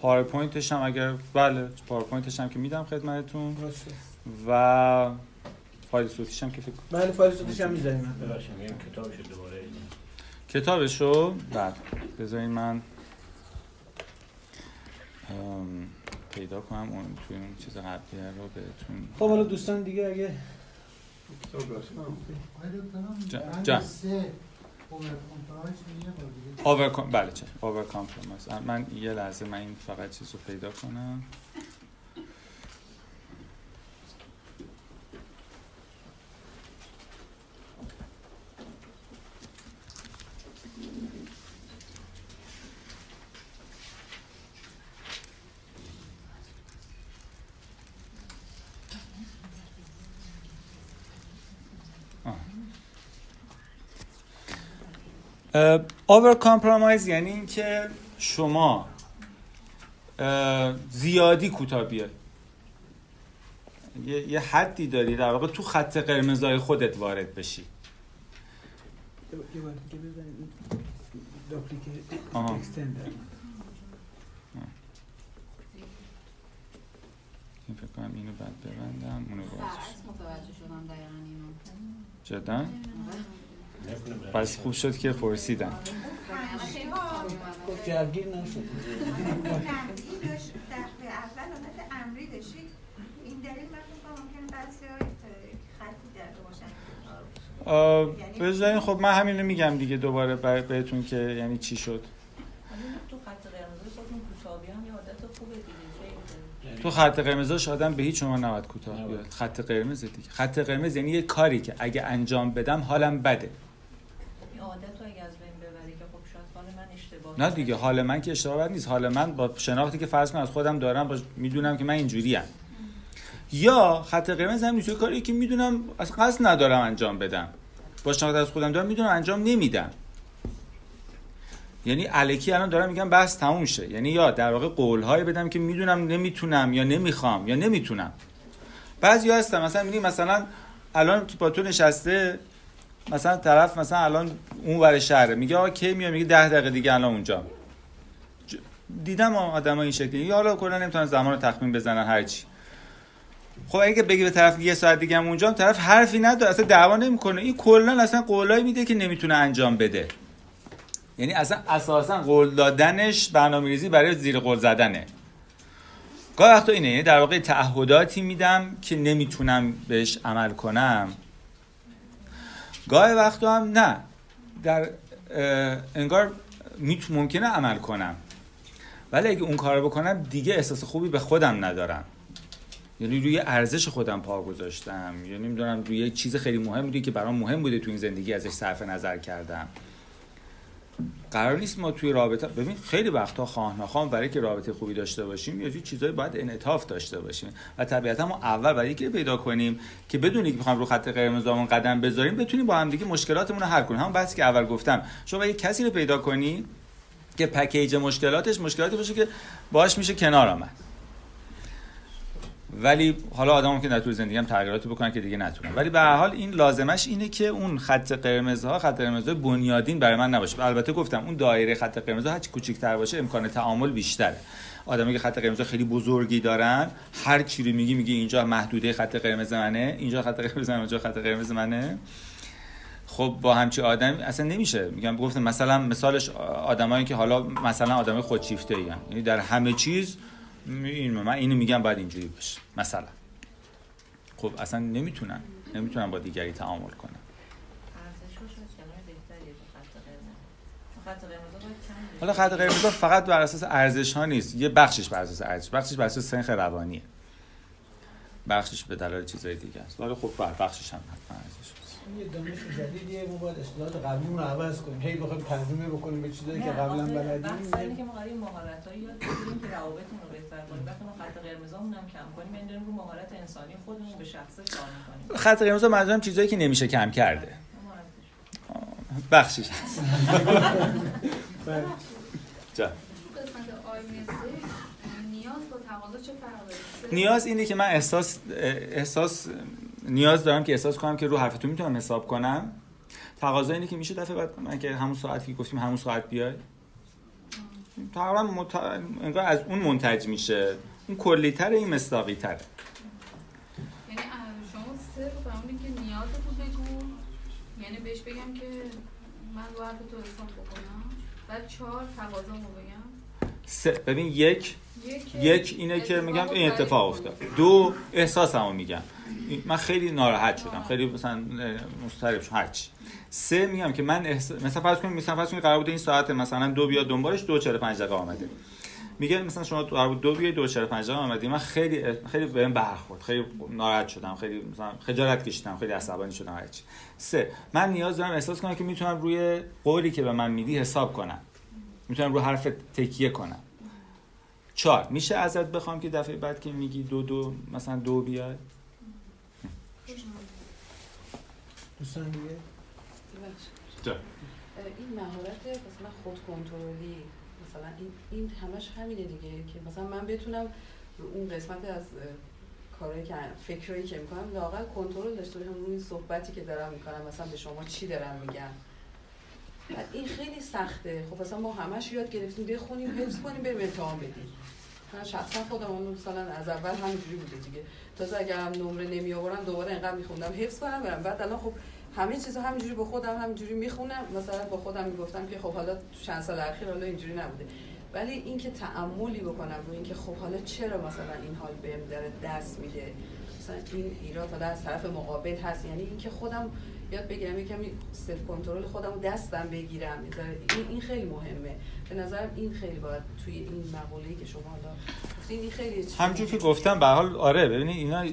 پاورپوینتش هم اگر بله پاورپوینتش هم که میدم خدمتتون. و فایل صوتیش هم که فکر بله فایل صوتیش هم می‌ذاریم. میگم کتابشو دوباره کتابشو بله بذارین من پیدا کنم اون توی اون چیز قبلیه رو بهتون خب حالا دوستان دیگه اگه جا- بند جا. سه اوور بله چه اوور من یه لحظه من این فقط چیز رو پیدا کنم اوور کامپرومایز یعنی اینکه شما زیادی کوتاه بیای. یه, یه حدی داری در واقع تو خط قرمزای خودت وارد بشی. این فکر کنم اینو بعد ببندم اونو باز برعکس متوجه شدم دقیقا اینو جدا؟ پس خوب شد که پرسیدم گفت جوگیر نشد. اول حالت امری این دلیل من فکر کنم ممکنه بعضی های خطی در باشن اه، بذارین خب من همین رو میگم دیگه دوباره بهتون که یعنی چی شد. تو خط قرمز خودتون کوتاهی هم یه عادت خوبه دیگه خیلی تو خط قرمزاش آدم به هیچ عنوان نباید کوتاه بیاد. خط قرمز دیگه. خط قرمز یعنی یه کاری که اگه انجام بدم حالم بده این عادت رو اگه از بین ببری که خب شاید حال من اشتباه نه دیگه حال من که اشتباه بد نیست. حال من با شناختی که فرض کنم از خودم دارم با می‌دونم که من اینجوری یا خط قرمز هم نیست. کاری که می‌دونم از قصد ندارم انجام بدم. با شناخت از خودم دارم می‌دونم انجام نمیدم. یعنی الکی الان دارم میگم بس تموم شه. یعنی یا در واقع قولهایی بدم که می‌دونم نمی‌تونم یا نمی‌خوام یا نمی‌تونم. بعضی هستن مثلا میگی مثلا الان با تو نشسته مثلا طرف مثلا الان اون ور شهره میگه آقا کی میاد؟ میگه ده دقیقه دیگه الان اونجا. دیدم آدم این شکلی. یا حالا کلا نمی‌تونن زمان رو تخمین بزنن هرچی خب اگه بگی به طرف یه ساعت دیگه هم اونجا طرف حرفی نداره اصلا دعوا نمی‌کنه. این کلا اصلا قولایی میده که نمی‌تونه انجام بده. یعنی اصلا اساسا قول دادنش برنامه‌ریزی برای زیر قول زدنه. گاه وقتا اینه یعنی در واقع تعهداتی میدم که نمی‌تونم بهش عمل کنم. گاه وقتا هم نه. در انگار ممکنه عمل کنم. ولی اگه اون کار بکنم دیگه احساس خوبی به خودم ندارم. یعنی روی ارزش خودم پا گذاشتم. یعنی نمی‌دونم روی یک چیز خیلی مهم بوده که برام مهم بوده تو این زندگی ازش صرف نظر کردم. قرار نیست ما توی رابطه ببین خیلی وقتا خواه نخواه برای که رابطه خوبی داشته باشیم یا چیزایی باید انعطاف داشته باشیم. و طبیعتا ما اول برای اینکه پیدا کنیم که بدونی که می‌خوایم رو خط قرمزمون قدم بذاریم بتونیم با هم دیگه مشکلاتمون رو حل کنیم. همون بحثی که اول گفتم. شما اگه کسی رو پیدا کنی که پکیج مشکلاتش مشکلاتی باشه که باش میشه کنار آمد. ولی حالا آدم که در طول زندگی هم تغییراتی بکنن که دیگه نتونن. ولی به هر حال این لازمش اینه که اون خط قرمزها خط قرمزهای بنیادین برای من نباشه. البته گفتم اون دایره خط قرمزها هرچی کوچیک‌تر باشه امکان تعامل بیشتره. آدمی که خط قرمز خیلی بزرگی دارن هر چی رو میگی میگی اینجا محدوده خط قرمز منه اینجا خط قرمز منه اونجا خط قرمز منه. خب با همچی آدم اصلا نمیشه. میگم گفتم مثلا مثالش آدمایی که حالا مثلا آدمای خودشیفته ای یعنی در همه چیز من اینو میگم باید اینجوری باشه. مثلا. خب اصلا نمی‌تونن. نمی‌تونن با دیگری تعامل کنن. حالا خط قرمز فقط بر اساس ارزش ها نیست. یه بخشش بر اساس ارزش. بخشش بر اساس سنخ روانیه. بخشش به دلایل چیزای دیگه است. ولی خب بر بخشش هم حتما ارزش یه دانش جدیدیه. ما باید اصطلاحات قبلیمون رو عوض کنیم. هی بخوایم ترجمه بکنیم به چیزایی که قبلا بلدیم. که ما قراره مهارت‌هایی یاد بگیریم که روابطمون رو کنیم وقتی ما خط قرمزامون هم کم کنیم. یعنی داریم رو مهارت انسانی خودمون به شخصه کار می‌کنیم. خط قرمز منظورم چیزایی که نمیشه کم کرده. بخشش هست. جا. نیاز اینه که من احساس احساس نیاز دارم که احساس کنم که رو حرفتون می‌تونم حساب کنم. تقاضا اینه که میشه دفعه بعد من که همون ساعتی که گفتیم همون ساعت بیای. تقریبا مت... انگار از اون منتج میشه. این کلیتر این مصداقی تره یعنی شما رو فهمیدین که نیاز تو بگو. یعنی بهش بگم که من رو حرف تو حساب بکنم. بعد چهار تقاضامو بگم. سه ببین یک یک اینه که میگم این اتفاق افتاد. دو احساسمو میگم. من خیلی ناراحت شدم. خیلی مثلا مضطرب شدم. هرچی سه میگم که من احس... مثلا فرض کنید مثلا فرض کنید قرار بود این ساعت مثلا دو بیاد دنبالش دو 45 دقیقه آمده. میگه مثلا شما قرار بود دو بیاد دو 45 دقیقه آمدی. من خیلی خیلی بهم برخورد. خیلی ناراحت شدم. خیلی مثلا خجالت کشیدم. خیلی عصبانی شدم. هرچی سه من نیاز دارم احساس کنم که می‌تونم روی قولی که به من میدی حساب کنم. می‌تونم رو حرف تکیه کنم. چهار. میشه ازت بخوام که دفعه بعد که میگی دو دو مثلا دو بیای دوستان دیگه. این مهارت مثلا خود کنترلی مثلا این این همش همینه دیگه که مثلا من بتونم رو اون قسمت از کارهایی که فکرایی که می‌کنم لاقل کنترل داشته باشم روی این صحبتی که دارم می‌کنم مثلا به شما چی دارم میگم. بعد این خیلی سخته. خب مثلا ما همش یاد گرفتیم بخونیم حفظ کنیم بریم امتحان بدیم. من شخصا خودم اون مثلا از اول همینجوری بوده دیگه. تازه اگر هم نمره نمی آوردم دوباره انقدر میخوندم. حفظ کنم برم بعد الان خب همه چیزا همینجوری با خودم همینجوری می‌خونم. مثلا با خودم می‌گفتم که خب حالا چند سال اخیر حالا اینجوری نبوده. ولی اینکه تعملی بکنم روی اینکه خب حالا چرا مثلا این حال بهم داره دست میده؟ مثلا این ایراد حالا از طرف مقابل هست. یعنی اینکه خودم یاد بگیرم یکم سلف کنترل خودم دستم بگیرم. این این خیلی مهمه. به نظرم این خیلی باید توی این مقوله‌ای که شما حالا گفتین این خیلی همجور که گفتم به حال آره ببینید اینا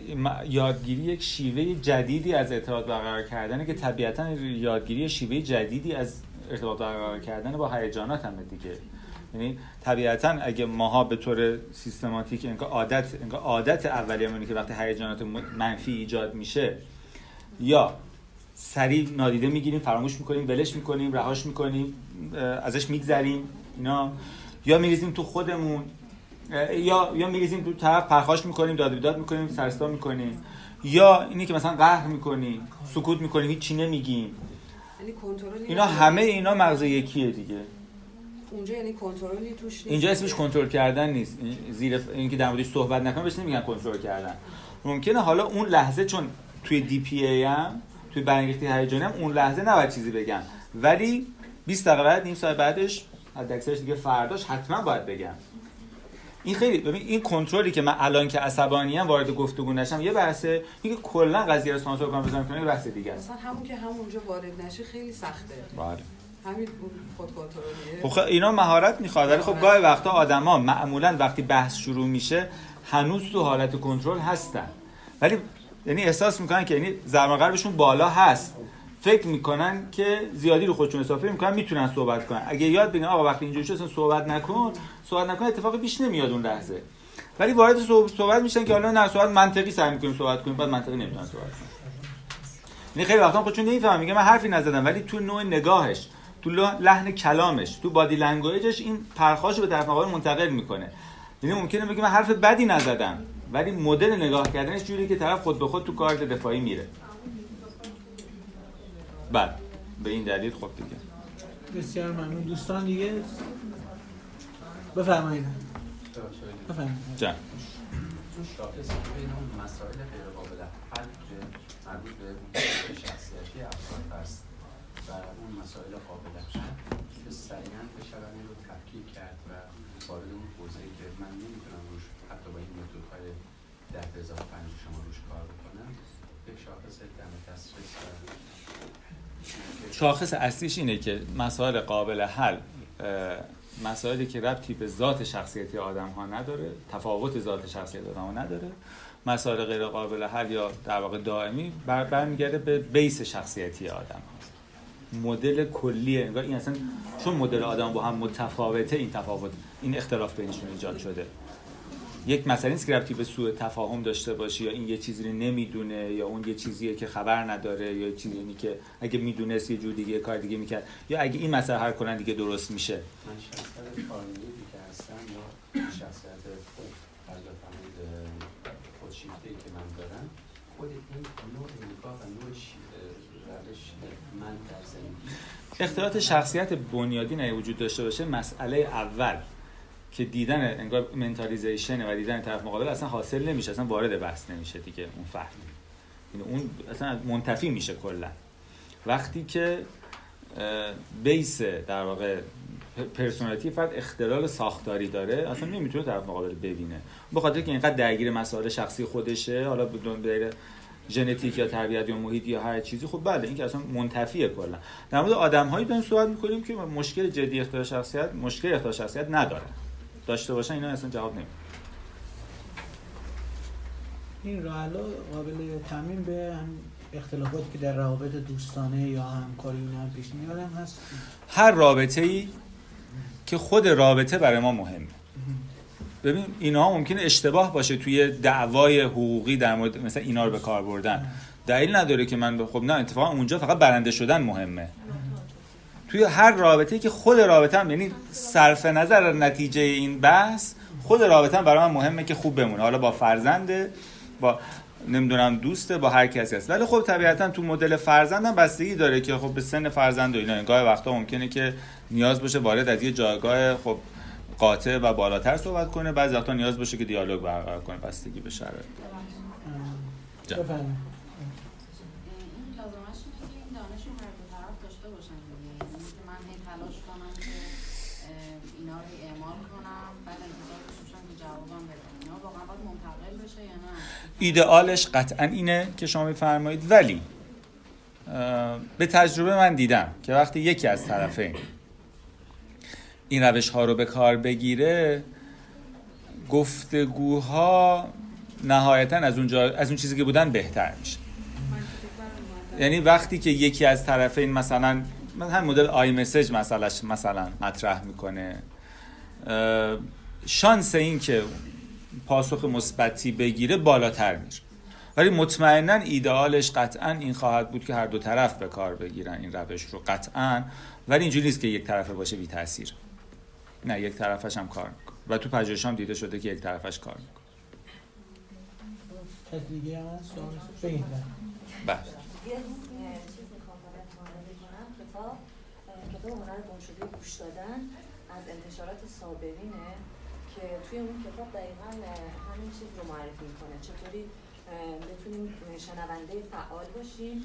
یادگیری یک شیوه جدیدی از ارتباط برقرار کردنه که طبیعتا یادگیری شیوه جدیدی از ارتباط برقرار کردن با هیجانات هم دیگه. یعنی طبیعتا اگه ماها به طور سیستماتیک انگار عادت انگار عادت اولیه‌مونه که وقتی هیجانات منفی ایجاد میشه یا سریع نادیده می‌گیریم فراموش می‌کنیم ولش می‌کنیم رهاش می‌کنیم ازش میگذریم اینا. یا میریزیم تو خودمون یا یا میریزیم تو طرف پرخاش می‌کنیم داد بیداد می‌کنیم سرستا می‌کنیم. یا اینی که مثلا قهر می‌کنیم سکوت می‌کنیم هیچی نمیگیم. یعنی اینا همه اینا مغز یکیه دیگه. اونجا یعنی کنترلی توش نیست اینجا اسمش کنترل کردن نیست. زیر اینکه در موردش صحبت نکنم بهش نمیگن کنترل کردن. ممکنه حالا اون لحظه چون توی دی پی ای هم توی برانگیخته هیجانی هم اون لحظه نباید چیزی بگم. ولی 20 دقیقه بعد نیم ساعت بعدش حداکثرش دیگه فرداش حتما باید بگم. این خیلی ببین این کنترلی که من الان که عصبانی ام وارد گفتگو نشم یه بحثه. اینکه کلا قضیه رو سانسور کنم بزنم کنم یه بحث دیگه است. مثلا همون که همونجا وارد نشه خیلی سخته. بله. همین خود کنترلیه. خب خب اینا مهارت می‌خواد ولی خب گاهی وقتا آدما معمولا وقتی بحث شروع میشه هنوز تو حالت کنترل هستن. ولی یعنی احساس می‌کنن که یعنی ضرب قلبشون بالا هست. فکر می‌کنن که زیادی رو خودشون اضافه می‌کنن می‌تونن صحبت کنن. اگه یاد بگیرن آقا وقتی اینجوری شد صحبت نکن صحبت نکن اتفاقی پیش نمیاد اون لحظه. ولی وارد صحبت, صحبت میشن که حالا نه صحبت منطقی سعی می‌کنیم صحبت کنیم بعد منطقی نمی‌تونن صحبت کنن. یعنی خیلی وقتا خودشون نمی‌فهمن میگه من حرفی نزدم ولی تو نوع نگاهش تو لحن کلامش تو بادی لنگویجش این پرخاش رو به طرف مقابل منتقل می‌کنه. یعنی ممکنه بگه من حرف بدی نزدم ولی مدل نگاه کردنش جوری که طرف خود به خود تو کار دفاعی میره. بعد به این دلیل خب دیگه. بسیار ممنون. دوستان دیگه؟ بفرمایید. بفرمایید. جان. چون شاخص بین اون مسائل غیر قابل حل مربوط به شخصیتی افراد هست و اون مسائل قابل حل که سریعا این رو تفکیک کرد و وارد اون حوزه‌ای که من نمی‌تونم روش حتی با این متدهای ده اضافه پنج شما روش کار بکنم یک شاخص دم و شاخص اصلیش اینه که مسائل قابل حل مسائلی که ربطی به ذات شخصیتی آدم ها نداره تفاوت ذات شخصیت آدم ها نداره. مسائل غیر قابل حل یا در واقع دائمی بر برمیگرده به بیس شخصیتی آدم مدل کلی انگار این اصلا چون مدل آدم با هم متفاوته این تفاوت این اختلاف بینشون ایجاد شده. یک مسئله نیست که به سوء تفاهم داشته باشی یا این یه چیزی رو نمی‌دونه یا اون یه چیزیه که خبر نداره یا چیزی یعنی که اگه می‌دونست یه جور دیگه کار دیگه می‌کرد. یا اگه این مسئله هر کنن دیگه درست میشه. من شخصیت که یا شخصیت که من دارم خود این نوع شی- روش من در زندگی اختلاط شخصیت بنیادی نه وجود داشته باشه مسئله اول که دیدن انگار منتالیزیشن و دیدن طرف مقابل اصلا حاصل نمیشه اصلا وارد بحث نمیشه دیگه اون فهم. یعنی اون اصلا منتفی میشه کلا. وقتی که بیس در واقع پرسونالیتی فرد اختلال ساختاری داره اصلا نمی‌تونه طرف مقابل ببینه. به خاطر که اینقدر درگیر مسائل شخصی خودشه حالا بدون ژنتیک یا تربیت یا محیط یا هر چیزی خب بله این که اصلا منتفیه کلا. در مورد آدم‌هایی داریم صحبت می‌کنیم که مشکل جدی اختلال شخصیت مشکل اختلال شخصیت ندارن داشته باشن اینا اصلا جواب نمیده این راه حلا قابل تعمین به هم اختلافاتی که در روابط دوستانه یا همکاری اینا پیش میاد هم هست؟ هر رابطه ای که خود رابطه برای ما مهمه. ببین اینا ممکنه اشتباه باشه توی دعوای حقوقی در مورد مثلا اینا رو به کار بردن. دلیل نداره که من خب نه اتفاقا اونجا فقط برنده شدن مهمه. توی هر رابطه که خود رابطه هم یعنی صرف نظر نتیجه این بحث خود رابطه هم برای من مهمه که خوب بمونه. حالا با فرزنده با نمی‌دونم دوسته با هر کسی هست. ولی خب طبیعتا تو مدل فرزند هم بستگی داره که خب به سن فرزند و اینا این گاهی وقتا ممکنه که نیاز باشه وارد از یه جایگاه خب قاطع و بالاتر صحبت کنه بعضی وقتا نیاز باشه که دیالوگ برقرار کنه بستگی به شرایط. جا. بفرمایید. این لازمش اینه که این دانش رو هر دو طرف داشته باشن دیگه. یعنی که من هی تلاش کنم که اه، اینا رو اعمال کنم بعد انتظار داشته باشم که جوابم بده. اینا واقعا باید منتقل بشه یا نه؟ ایدئالش قطعا اینه که شما میفرمایید ولی به تجربه من دیدم که وقتی یکی از طرفین این روش ها رو به کار بگیره گفتگوها نهایتا از اونجا از اون چیزی که بودن بهتر میشه. یعنی وقتی که یکی از طرفین مثلا من هم مدل آی مسیج مثلاش مثلا مطرح می‌کنه شانس این که پاسخ مثبتی بگیره بالاتر میره ولی مطمئنا ایدئالش قطعا این خواهد بود که هر دو طرف به کار بگیرن این روش رو قطعا ولی اینجوری نیست که یک طرفه باشه بی تاثیر نه یک طرفش هم کار می‌کنه. و تو پژوهش هم دیده شده که یک طرفش کار می‌کنه. کس دیگه هم هست؟ سوال بگید. بله. یه چیز می‌خوام فقط معرفی کنم کتاب هنر گمشده گوش دادن از انتشارات صابرینه که توی اون کتاب دقیقا همین چیز رو معرفی می‌کنه. چطوری بتونیم شنونده فعال باشیم.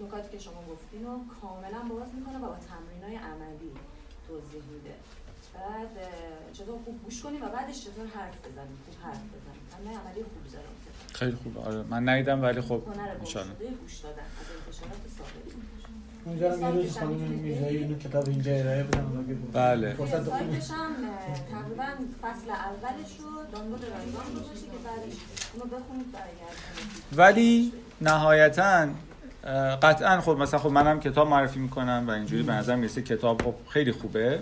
نکاتی که شما گفتین رو کاملا باز می‌کنه و با تمرین های عملی. توضیح میده. بعد چطور خوب گوش کنیم و بعدش چطور حرف بزنیم؟ خوب حرف بزنیم. همه عملی خوب کتاب. خیلی خوب. آره من ندیدم ولی خب انشالله. گوش دادن. از انتشارات صابرین اونجا هم یه روز خانم میرزایی اینو کتاب اینجا ارائه بدم و بگو. بله. فرصت خوبی سایتش هم تقریبا فصل اولش رو دانلود رایگان گذاشته که بعدش اونو بخونید برگردید ولی نهایتا قطعا خب مثلا خب منم کتاب معرفی می‌کنم و اینجوری به نظر می‌رسه کتاب خب خیلی خوبه.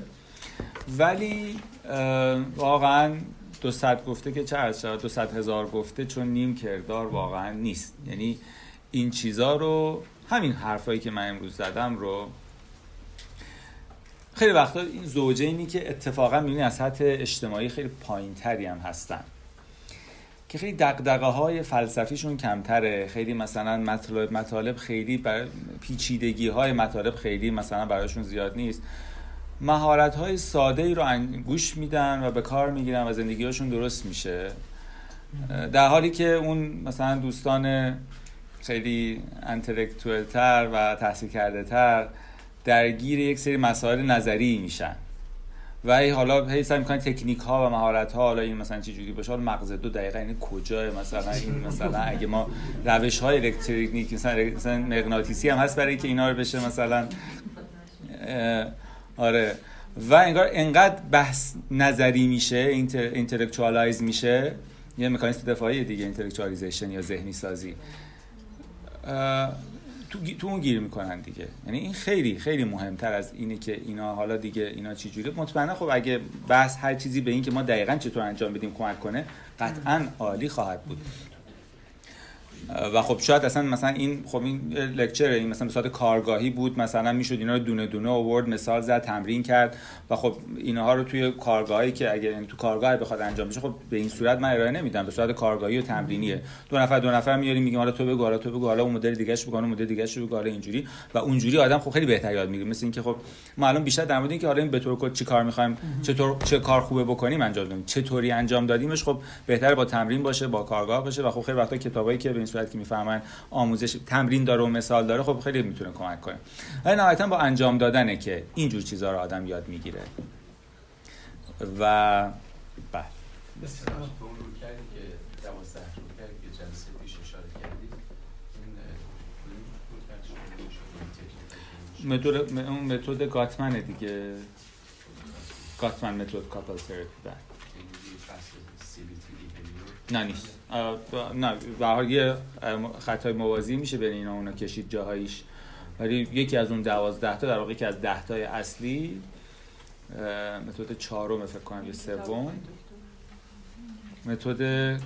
ولی واقعا دو صد گفته که چه شود؟ دو صد هزار گفته چون نیم کردار واقعا نیست. یعنی این چیزا رو همین حرفایی که من امروز زدم رو خیلی وقتا این زوجینی که اتفاقا می‌بینی از سطح اجتماعی خیلی پایین هم هستن. که خیلی دقدقه های فلسفیشون کمتره. خیلی مثلا مطالب, مطالب خیلی بر پیچیدگی های مطالب خیلی مثلا براشون زیاد نیست. مهارت های ساده ای رو گوش میدن و به کار می‌گیرن و زندگیشون درست میشه. در حالی که اون مثلا دوستان خیلی انتلکتوال تر و تحصیل کرده تر درگیر یک سری مسائل نظری میشن. و حالا هی سعی می‌کنن تکنیک ها و مهارت ها حالا این مثلا چه جوری حالا مغز دو دقیقه این کجای مثلا این مثلا اگه ما روش های الکتریک مثلا, مغناطیسی هم هست برای که اینا رو بشه مثلا آره. و انگار انقدر بحث نظری میشه intellectualize میشه یه مکانیزم دفاعی دیگه intellectualization یا ذهنی سازی. تو, تو اون گیر می‌کنن دیگه. یعنی این خیلی خیلی مهمتر از اینه که اینا حالا دیگه اینا چی جوری مطمئنا خب اگه بحث هر چیزی به این که ما دقیقا چطور انجام بدیم کمک کنه قطعا عالی خواهد بود. و خب شاید اصلا مثلا این خب این lecture این مثلا به صورت کارگاهی بود مثلا می‌شد اینا رو دونه دونه آورد مثال زد تمرین کرد و خب اینها رو توی کارگاهی که اگر این تو کارگاه بخواد انجام بشه خب به این صورت من ارائه نمیدم به صورت کارگاهی و تمرینیه. دو نفر دو نفر میاریم میگیم حالا تو بگو حالا تو بگو حالا اون مدل دیگه اش بگو مدل دیگه اش بگو اینجوری. و اونجوری آدم خب خیلی بهتر یاد می‌گیره مثل اینکه خب ما الان بیشتر در مورد اینکه حالا این به طور کد چی کار می‌خوایم چطور چه کار خوبه بکنیم انجام بدیم چطوری انجام دادیمش خب بهتر با تمرین باشه با کارگاه باشه و خب خیلی وقتا کتابایی که به این صورت که می‌فهمن آموزش تمرین داره و مثال داره خب خیلی می‌تونه کمک کنه. ولی نهایتا با انجام دادنه که اینجور چیزها رو آدم یاد می‌گیره. و بله. متد اون متد گاتمنه دیگه. گاتمن متد کاپل تراپی نه نیست. نه به یه خطای موازی میشه بین اینا اونا کشید جاهاییش. ولی یکی از اون دوازده تا در واقع که از ده تای اصلی متد چهارم فکر کنم یا سوم. متد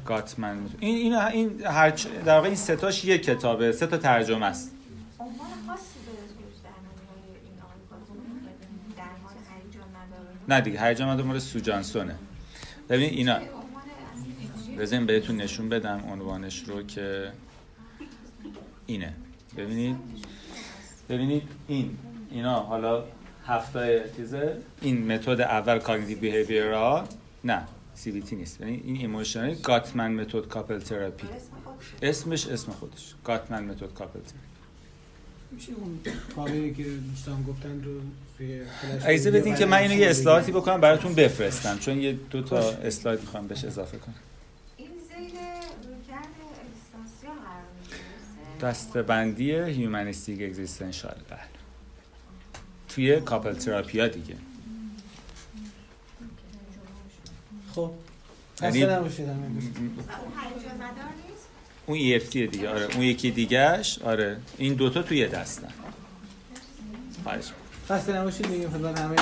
گاتمن. این این این هر در واقع این ستاش یک کتابه. سه تا ترجمه است. نه دیگه هیجان نداره مورد سوجانسونه. ببین اینا بزنین بهتون نشون بدم عنوانش رو که اینه. ببینید. ببینید این. اینا حالا هفته چیزه. این متد اول cognitive behavior نه CBT نیست. یعنی این emotional Gottman method couple therapy. اسمش اسم خودش. Gottman method couple therapy. میشه اون که دوستان گفتن رو اجازه بدین که من اینو یه اصلاحاتی بکنم براتون بفرستم. چون یه دو تا اسلاید می‌خوام بهش اضافه کنم. دسته‌بندی humanistic existential بله. توی couple therapy ا دیگه. خب یعنی اون EFT دیگه آره. اون یکی دیگهش آره. این دوتا توی دستن. خواهش خسته نباشید میگیم خدا همه